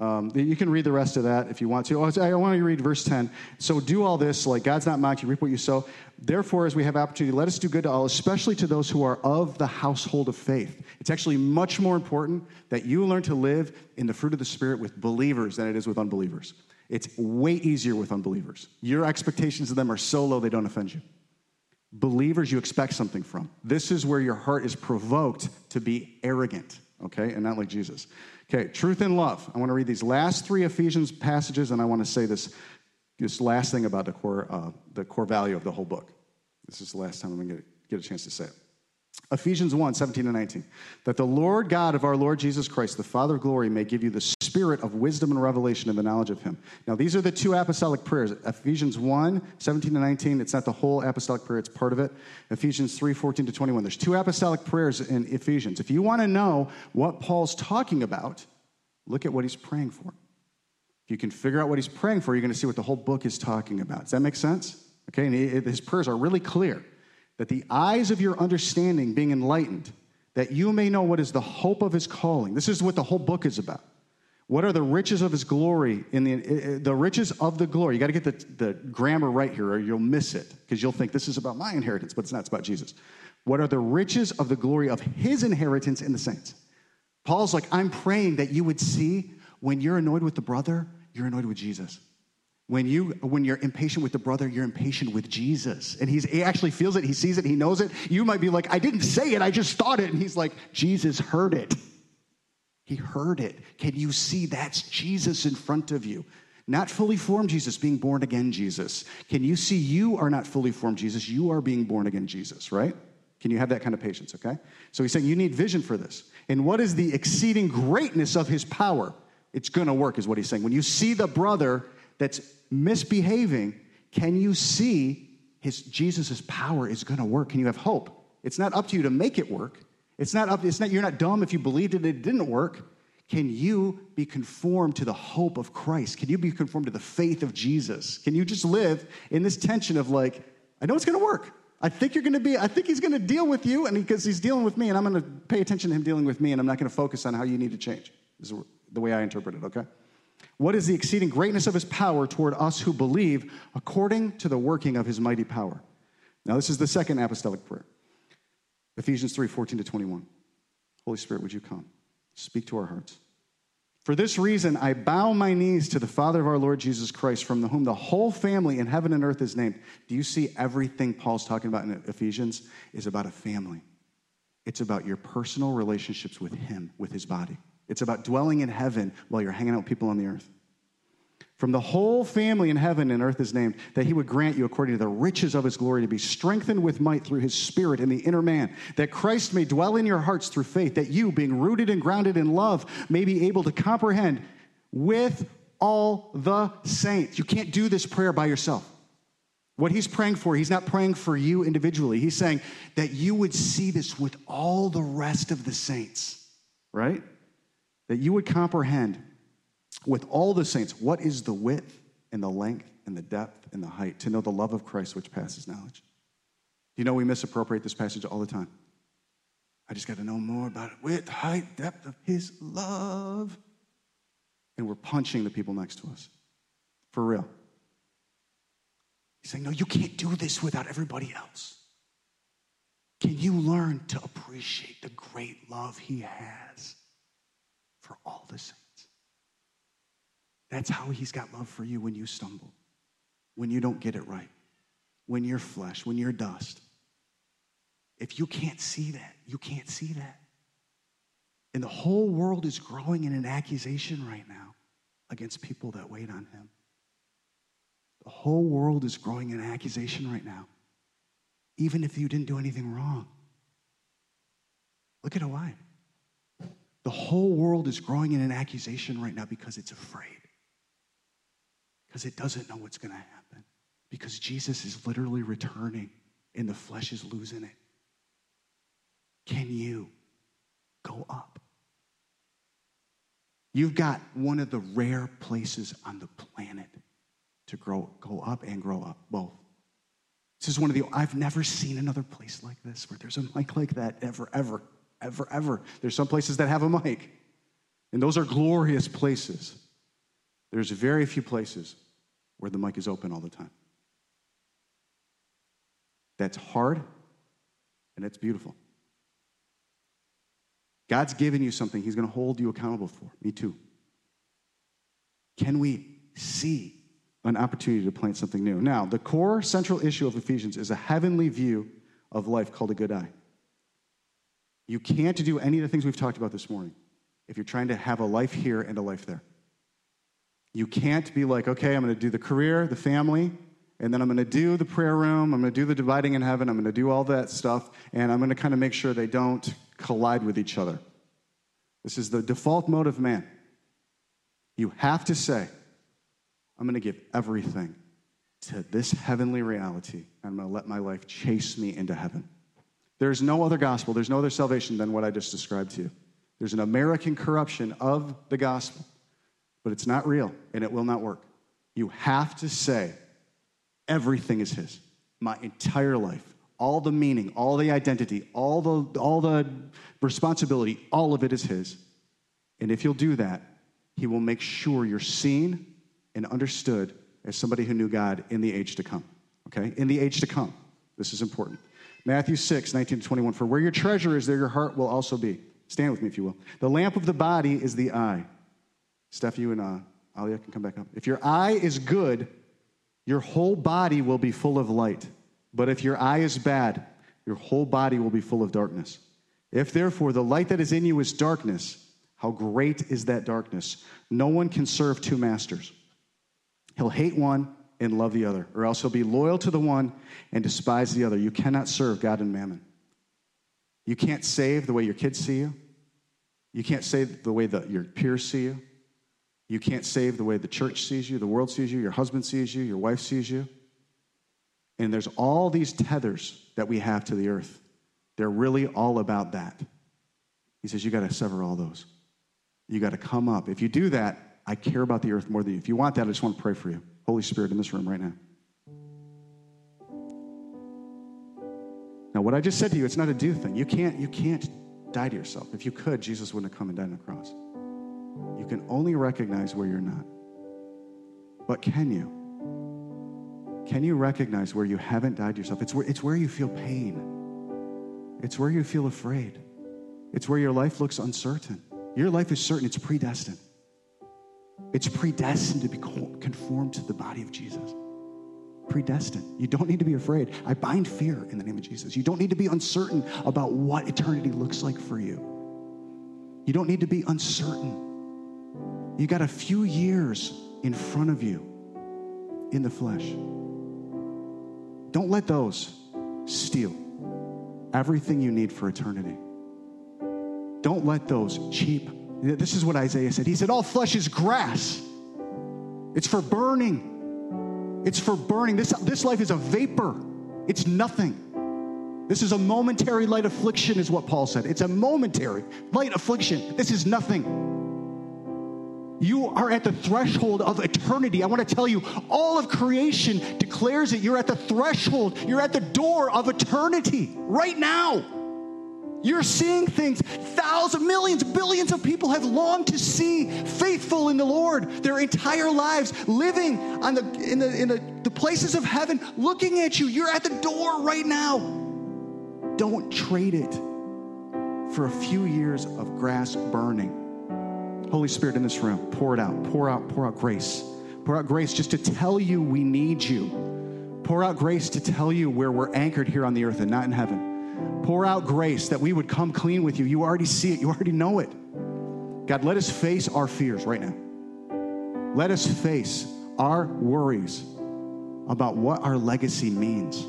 Um, you can read the rest of that if you want to. Oh, I want to read verse 10. So, do all this, like God's not mocked, you reap what you sow. Therefore, as we have opportunity, let us do good to all, especially to those who are of the household of faith. It's actually much more important that you learn to live in the fruit of the Spirit with believers than it is with unbelievers. It's way easier with unbelievers. Your expectations of them are so low they don't offend you. Believers, you expect something from. This is where your heart is provoked to be arrogant, okay, and not like Jesus. Okay, truth and love. I want to read these last three Ephesians passages, and I want to say this, this last thing about the core, uh, the core value of the whole book. This is the last time I'm going to get, get a chance to say it. Ephesians 1 17 and 19. That the Lord God of our Lord Jesus Christ, the Father of glory, may give you the spirit of wisdom and revelation in the knowledge of him. Now, these are the two apostolic prayers. Ephesians 1 17 and 19. It's not the whole apostolic prayer, it's part of it. Ephesians 3 14 to 21. There's two apostolic prayers in Ephesians. If you want to know what Paul's talking about, look at what he's praying for. If you can figure out what he's praying for, you're going to see what the whole book is talking about. Does that make sense? Okay, and his prayers are really clear that the eyes of your understanding being enlightened, that you may know what is the hope of his calling. This is what the whole book is about. What are the riches of his glory in the eh, eh, the riches of the glory? You got to get the, the grammar right here, or you'll miss it because you'll think this is about my inheritance, but it's not. It's about Jesus. What are the riches of the glory of his inheritance in the saints? Paul's like, I'm praying that you would see when you're annoyed with the brother, you're annoyed with Jesus. When, you, when you're impatient with the brother, you're impatient with Jesus. And he's, he actually feels it, he sees it, he knows it. You might be like, I didn't say it, I just thought it. And he's like, Jesus heard it. He heard it. Can you see that's Jesus in front of you? Not fully formed Jesus, being born again Jesus. Can you see you are not fully formed Jesus? You are being born again Jesus, right? Can you have that kind of patience, okay? So he's saying you need vision for this. And what is the exceeding greatness of his power? It's gonna work, is what he's saying. When you see the brother that's misbehaving, can you see his Jesus' power is going to work? Can you have hope? It's not up to you to make it work. It's not up, it's not, you're not dumb if you believed it, it didn't work. Can you be conformed to the hope of Christ? Can you be conformed to the faith of Jesus? Can you just live in this tension of like, I know it's going to work. I think you're going to be, I think he's going to deal with you, and because he's dealing with me, and I'm going to pay attention to him dealing with me, and I'm not going to focus on how you need to change. Is the way I interpret it, okay? What is the exceeding greatness of his power toward us who believe according to the working of his mighty power? Now, this is the second apostolic prayer Ephesians 3 14 to 21. Holy Spirit, would you come? Speak to our hearts. For this reason, I bow my knees to the Father of our Lord Jesus Christ, from whom the whole family in heaven and earth is named. Do you see everything Paul's talking about in Ephesians is about a family? It's about your personal relationships with Him, with His body. It's about dwelling in heaven while you're hanging out with people on the earth. From the whole family in heaven and earth is named, that he would grant you, according to the riches of his glory, to be strengthened with might through his spirit in the inner man, that Christ may dwell in your hearts through faith, that you, being rooted and grounded in love, may be able to comprehend with all the saints. You can't do this prayer by yourself. What he's praying for, he's not praying for you individually. He's saying that you would see this with all the rest of the saints, right? That you would comprehend with all the saints what is the width and the length and the depth and the height, to know the love of Christ which passes knowledge. You know, we misappropriate this passage all the time. I just got to know more about it. Width, height, depth of his love. And we're punching the people next to us. For real. He's saying, No, you can't do this without everybody else. Can you learn to appreciate the great love he has? For all the saints. That's how he's got love for you when you stumble, when you don't get it right, when you're flesh, when you're dust. If you can't see that, you can't see that. And the whole world is growing in an accusation right now against people that wait on him. The whole world is growing in an accusation right now, even if you didn't do anything wrong. Look at Hawaii. The whole world is growing in an accusation right now because it's afraid. Because it doesn't know what's going to happen. Because Jesus is literally returning and the flesh is losing it. Can you go up? You've got one of the rare places on the planet to grow, go up and grow up, both. This is one of the, I've never seen another place like this where there's a mic like that ever, ever. Ever, ever. There's some places that have a mic, and those are glorious places. There's very few places where the mic is open all the time. That's hard and it's beautiful. God's given you something He's going to hold you accountable for. Me too. Can we see an opportunity to plant something new? Now, the core central issue of Ephesians is a heavenly view of life called a good eye. You can't do any of the things we've talked about this morning if you're trying to have a life here and a life there. You can't be like, okay, I'm going to do the career, the family, and then I'm going to do the prayer room, I'm going to do the dividing in heaven, I'm going to do all that stuff, and I'm going to kind of make sure they don't collide with each other. This is the default mode of man. You have to say, I'm going to give everything to this heavenly reality, and I'm going to let my life chase me into heaven. There's no other gospel, there's no other salvation than what I just described to you. There's an American corruption of the gospel, but it's not real, and it will not work. You have to say, everything is His. My entire life, all the meaning, all the identity, all the, all the responsibility, all of it is His. And if you'll do that, He will make sure you're seen and understood as somebody who knew God in the age to come. Okay? In the age to come. This is important. Matthew 6, 19 to 21. For where your treasure is, there your heart will also be. Stand with me if you will. The lamp of the body is the eye. Steph, you and uh, Alia can come back up. If your eye is good, your whole body will be full of light. But if your eye is bad, your whole body will be full of darkness. If therefore the light that is in you is darkness, how great is that darkness? No one can serve two masters. He'll hate one and love the other, or else he'll be loyal to the one and despise the other. You cannot serve God and mammon. You can't save the way your kids see you. You can't save the way that your peers see you. You can't save the way the church sees you, the world sees you, your husband sees you, your wife sees you. And there's all these tethers that we have to the earth. They're really all about that. He says, You got to sever all those. You got to come up. If you do that, I care about the earth more than you. If you want that, I just want to pray for you. Holy Spirit in this room right now. Now, what I just said to you, it's not a do thing. You can't, you can't die to yourself. If you could, Jesus wouldn't have come and died on the cross. You can only recognize where you're not. But can you? Can you recognize where you haven't died to yourself? It's where, it's where you feel pain. It's where you feel afraid. It's where your life looks uncertain. Your life is certain, it's predestined. It's predestined to be conformed to the body of Jesus. Predestined. You don't need to be afraid. I bind fear in the name of Jesus. You don't need to be uncertain about what eternity looks like for you. You don't need to be uncertain. You got a few years in front of you in the flesh. Don't let those steal everything you need for eternity. Don't let those cheap. This is what Isaiah said. He said, All flesh is grass, it's for burning. It's for burning. This, this life is a vapor, it's nothing. This is a momentary light affliction, is what Paul said. It's a momentary light affliction. This is nothing. You are at the threshold of eternity. I want to tell you, all of creation declares it. You're at the threshold, you're at the door of eternity right now. You're seeing things thousands, millions, billions of people have longed to see faithful in the Lord their entire lives, living on the, in, the, in the, the places of heaven, looking at you. You're at the door right now. Don't trade it for a few years of grass burning. Holy Spirit in this room, pour it out, pour out, pour out grace. Pour out grace just to tell you we need you. Pour out grace to tell you where we're anchored here on the earth and not in heaven. Pour out grace that we would come clean with you. You already see it, you already know it. God, let us face our fears right now. Let us face our worries about what our legacy means.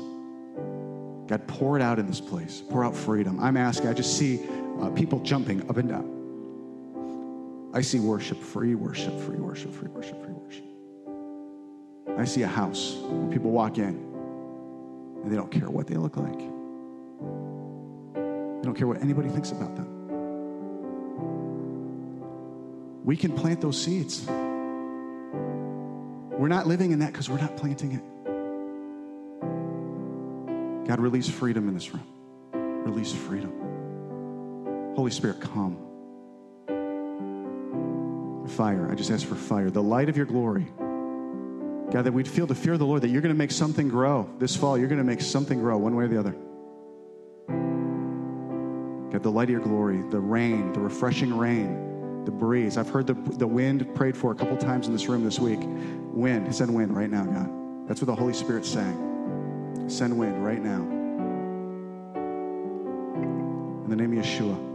God, pour it out in this place. Pour out freedom. I'm asking, I just see uh, people jumping up and down. I see worship, free worship, free worship, free worship, free worship. I see a house where people walk in and they don't care what they look like. They don't care what anybody thinks about them. We can plant those seeds. We're not living in that because we're not planting it. God, release freedom in this room. Release freedom. Holy Spirit, come. Fire. I just ask for fire. The light of your glory. God, that we'd feel the fear of the Lord, that you're going to make something grow this fall. You're going to make something grow one way or the other. God, the light of your glory, the rain, the refreshing rain, the breeze. I've heard the, the wind prayed for a couple times in this room this week. Wind, send wind right now, God. That's what the Holy Spirit's saying. Send wind right now. In the name of Yeshua.